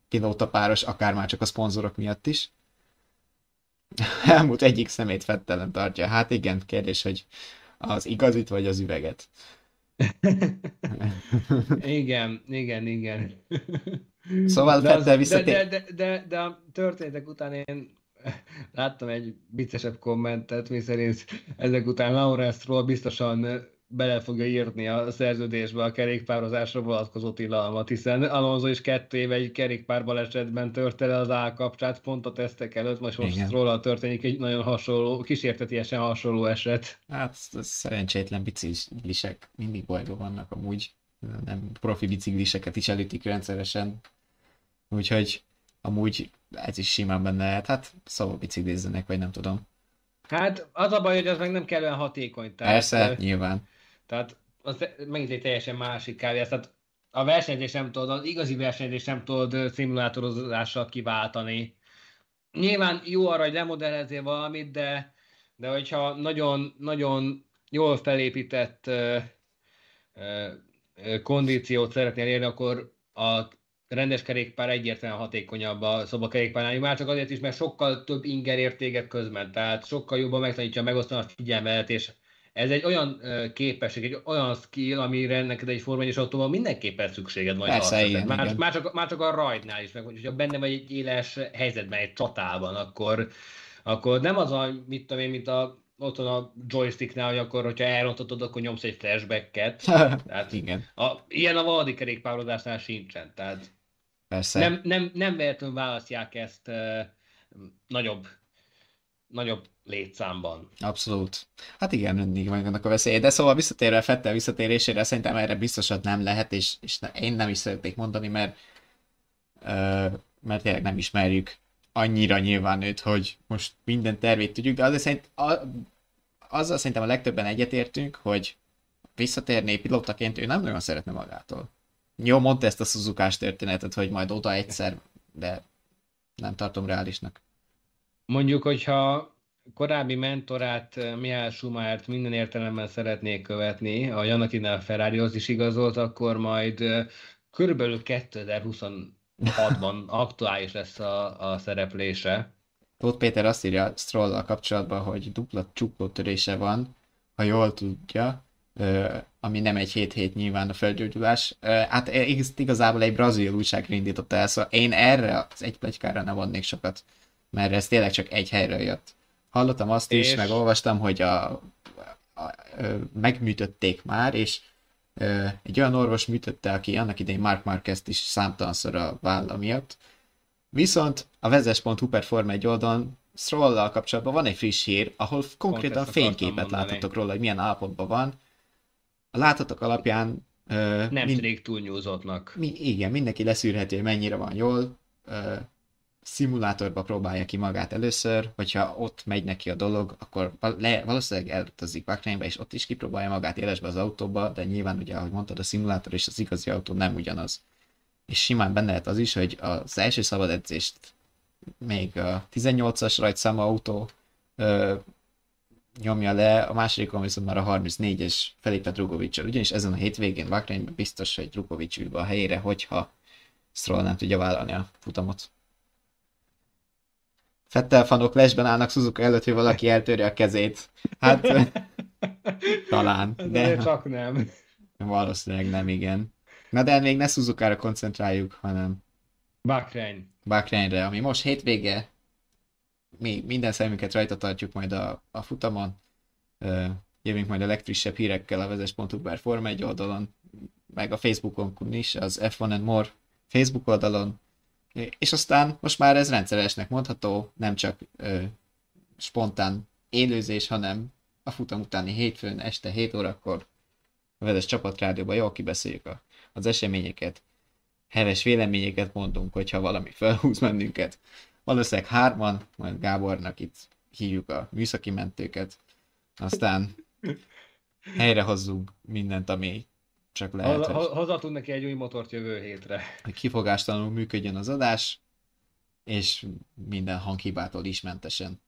Speaker 1: pilóta páros, akár már csak a szponzorok miatt is. Elmúlt egyik szemét Fettelen tartja. Hát igen, kérdés, hogy az igazit vagy az üveget.
Speaker 3: Igen, igen, igen.
Speaker 1: Szóval
Speaker 3: de, de,
Speaker 1: visszatér-
Speaker 3: de, de, de, de a történetek után én láttam egy viccesebb kommentet, miszerint ezek után Lawrence-ról biztosan bele fogja írni a szerződésbe a kerékpározásra vonatkozó tilalmat, hiszen Alonso is kettő éve egy kerékpár balesetben törte le az állkapcsát pont a tesztek előtt, most most
Speaker 1: Igen.
Speaker 3: róla történik egy nagyon hasonló, kísértetiesen hasonló eset.
Speaker 1: Hát szerencsétlen biciklisek mindig bajban vannak amúgy. Nem profi bicikliseket is elütik rendszeresen. Úgyhogy amúgy ez is simán benne lehet. Hát szóval biciklizzenek, vagy nem tudom.
Speaker 3: Hát az a baj, hogy az meg nem kellően hatékony. Tehát,
Speaker 1: Persze,
Speaker 3: ö,
Speaker 1: nyilván.
Speaker 3: Tehát az megint egy teljesen másik kávé. Tehát a versenyzés nem tudod, az igazi versenyzés nem tudod szimulátorozással kiváltani. Nyilván jó arra, hogy lemodellezzél valamit, de, de hogyha nagyon, nagyon jól felépített ö, ö, kondíciót szeretnél érni, akkor a rendes kerékpár egyértelműen hatékonyabb a szobakerékpárnál, már csak azért is, mert sokkal több inger értéget közben, tehát sokkal jobban megtanítja megosztani a figyelmet, és ez egy olyan képesség, egy olyan skill, amire neked egy Forma 1 autóban mindenképpen szükséged van.
Speaker 1: Persze,
Speaker 3: arra.
Speaker 1: igen,
Speaker 3: már,
Speaker 1: igen.
Speaker 3: már, csak, már csak a rajdnál is, meg hogyha benne vagy egy éles helyzetben, egy csatában, akkor, akkor nem az a, mit tudom én, mint a ott van a joysticknál, hogy akkor, hogyha elrontatod, akkor nyomsz egy flashbacket. Tehát
Speaker 1: Igen,
Speaker 3: a, ilyen a valódi kerékpározásnál sincsen. Tehát
Speaker 1: persze.
Speaker 3: nem, nem, nem véletlenül választják ezt uh, nagyobb, nagyobb létszámban.
Speaker 1: Abszolút. Hát igen, mindig vannak a veszélyei. De szóval visszatérve Fettel visszatérésére, szerintem erre biztosan nem lehet, és, és én nem is szeretnék mondani, mert, ö, mert tényleg nem ismerjük annyira nyilván őt, hogy most minden tervét tudjuk, de azért szerint, a, azzal szerintem a legtöbben egyetértünk, hogy visszatérné pilótaként, ő nem nagyon szeretne magától. Jó, mondta ezt a Suzukás történetet, hogy majd oda egyszer, de nem tartom reálisnak.
Speaker 3: Mondjuk, hogyha korábbi mentorát, eh, Mihály Schumachert minden értelemben szeretnék követni, a Janakina Ferrarihoz is igazolt, akkor majd eh, körülbelül 2026-ban aktuális lesz a, a szereplése.
Speaker 1: Tóth Péter azt írja stroll kapcsolatban, hogy dupla csuklótörése van, ha jól tudja, ami nem egy 7 hét nyilván a felgyógyulás. Hát e- igaz- igazából egy brazil újságra indította el, szóval én erre az egy pletykára nem adnék sokat, mert ez tényleg csak egy helyről jött. Hallottam azt is,
Speaker 3: És-
Speaker 1: meg olvastam, hogy a, a, a, ö, megműtötték már, és egy olyan orvos műtötte, aki annak idején Mark Marquez-t is számtalanszor a válla miatt, Viszont a vezes.hu per Forma egy oldalon stroll kapcsolatban van egy friss hír, ahol konkrétan fényképet láthatok róla, hogy milyen állapotban van. A látatok alapján ö,
Speaker 3: Nem
Speaker 1: mind-
Speaker 3: tűnik túlnyúzottnak.
Speaker 1: mi, igen, mindenki leszűrheti, hogy mennyire van jól. Ö, szimulátorba próbálja ki magát először, hogyha ott megy neki a dolog, akkor le, valószínűleg elutazik Bakrányba, és ott is kipróbálja magát élesbe az autóba, de nyilván ugye, ahogy mondtad, a szimulátor és az igazi autó nem ugyanaz. És simán benne lehet az is, hogy az első szabad edzést még a 18-as rajtszámú autó ö, nyomja le, a másodikon viszont már a 34-es Felipe Drugovicsal. Ugyanis ezen a hétvégén Bakrányban biztos, hogy Drugovics ül be a helyére, hogyha Stroll nem tudja vállalni a futamot. Fettel fanok lesben állnak Suzuka előtt, hogy valaki eltörje a kezét. Hát talán,
Speaker 3: De
Speaker 1: de
Speaker 3: csak nem.
Speaker 1: valószínűleg nem, igen. Na de még ne Suzuka-ra koncentráljuk, hanem
Speaker 3: Bahrein.
Speaker 1: Bakrányra, ami most hétvége, mi minden szemünket rajta tartjuk majd a, a futamon. Jövünk majd a legfrissebb hírekkel a vezes.hu per Forma 1 oldalon, meg a Facebookon is, az F1 and More Facebook oldalon, és aztán most már ez rendszeresnek mondható, nem csak ö, spontán élőzés, hanem a futam utáni hétfőn este 7 órakor a Vezes csapatrádióban jól kibeszéljük a, az eseményeket, heves véleményeket mondunk, hogyha valami felhúz bennünket. Valószínűleg hárman, majd Gábornak itt hívjuk a műszaki mentőket, aztán helyrehozzunk mindent, ami csak lehet,
Speaker 3: Hoza-
Speaker 1: hogy,
Speaker 3: neki egy új motort jövő hétre.
Speaker 1: hogy kifogástalanul működjön az adás, és minden hanghibától is mentesen.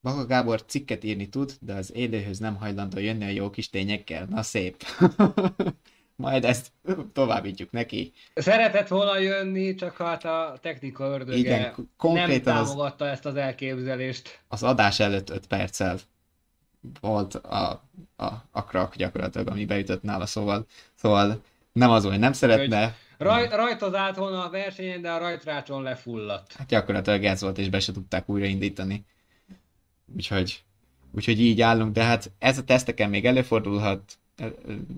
Speaker 1: Maga Gábor cikket írni tud, de az élőhöz nem hajlandó jönni a jó kis tényekkel. Na szép. Majd ezt továbbítjuk neki.
Speaker 3: Szeretett volna jönni, csak hát a technika ördöge
Speaker 1: Igen,
Speaker 3: nem
Speaker 1: konkrétan az,
Speaker 3: támogatta ezt az elképzelést.
Speaker 1: az adás előtt 5 perccel volt a, a, a krak gyakorlatilag, ami beütött nála, szóval, szóval nem az, hogy nem szeretne,
Speaker 3: Raj, rajtozált volna a versenyen, de a rajtrácson lefulladt.
Speaker 1: hát gyakorlatilag ez volt, és be se tudták újraindítani. Úgyhogy, úgyhogy így állunk, de hát ez a teszteken még előfordulhat,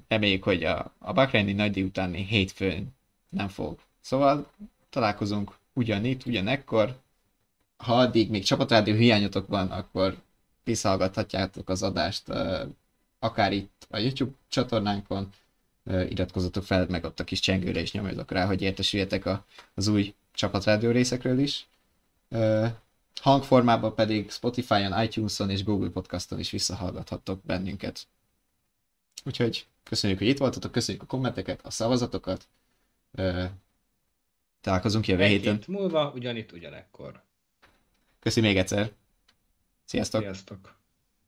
Speaker 1: reméljük, hogy a, a Bahreini nagydíj utáni hétfőn nem fog. Szóval találkozunk ugyanitt, ugyanekkor. Ha addig még csapatrádió hiányotok van, akkor visszahallgathatjátok az adást akár itt a YouTube csatornánkon, iratkozzatok fel, meg ott a kis csengőre is nyomjatok rá, hogy értesüljetek a, az új csapatrádió részekről is. Hangformában pedig Spotify-on, iTunes-on és Google Podcaston is visszahallgathattok bennünket. Úgyhogy köszönjük, hogy itt voltatok, köszönjük a kommenteket, a szavazatokat. Találkozunk jövő
Speaker 3: Egy
Speaker 1: héten.
Speaker 3: hét múlva, ugyanitt, ugyanekkor.
Speaker 1: Köszi még egyszer. Sziasztok!
Speaker 3: Sziasztok!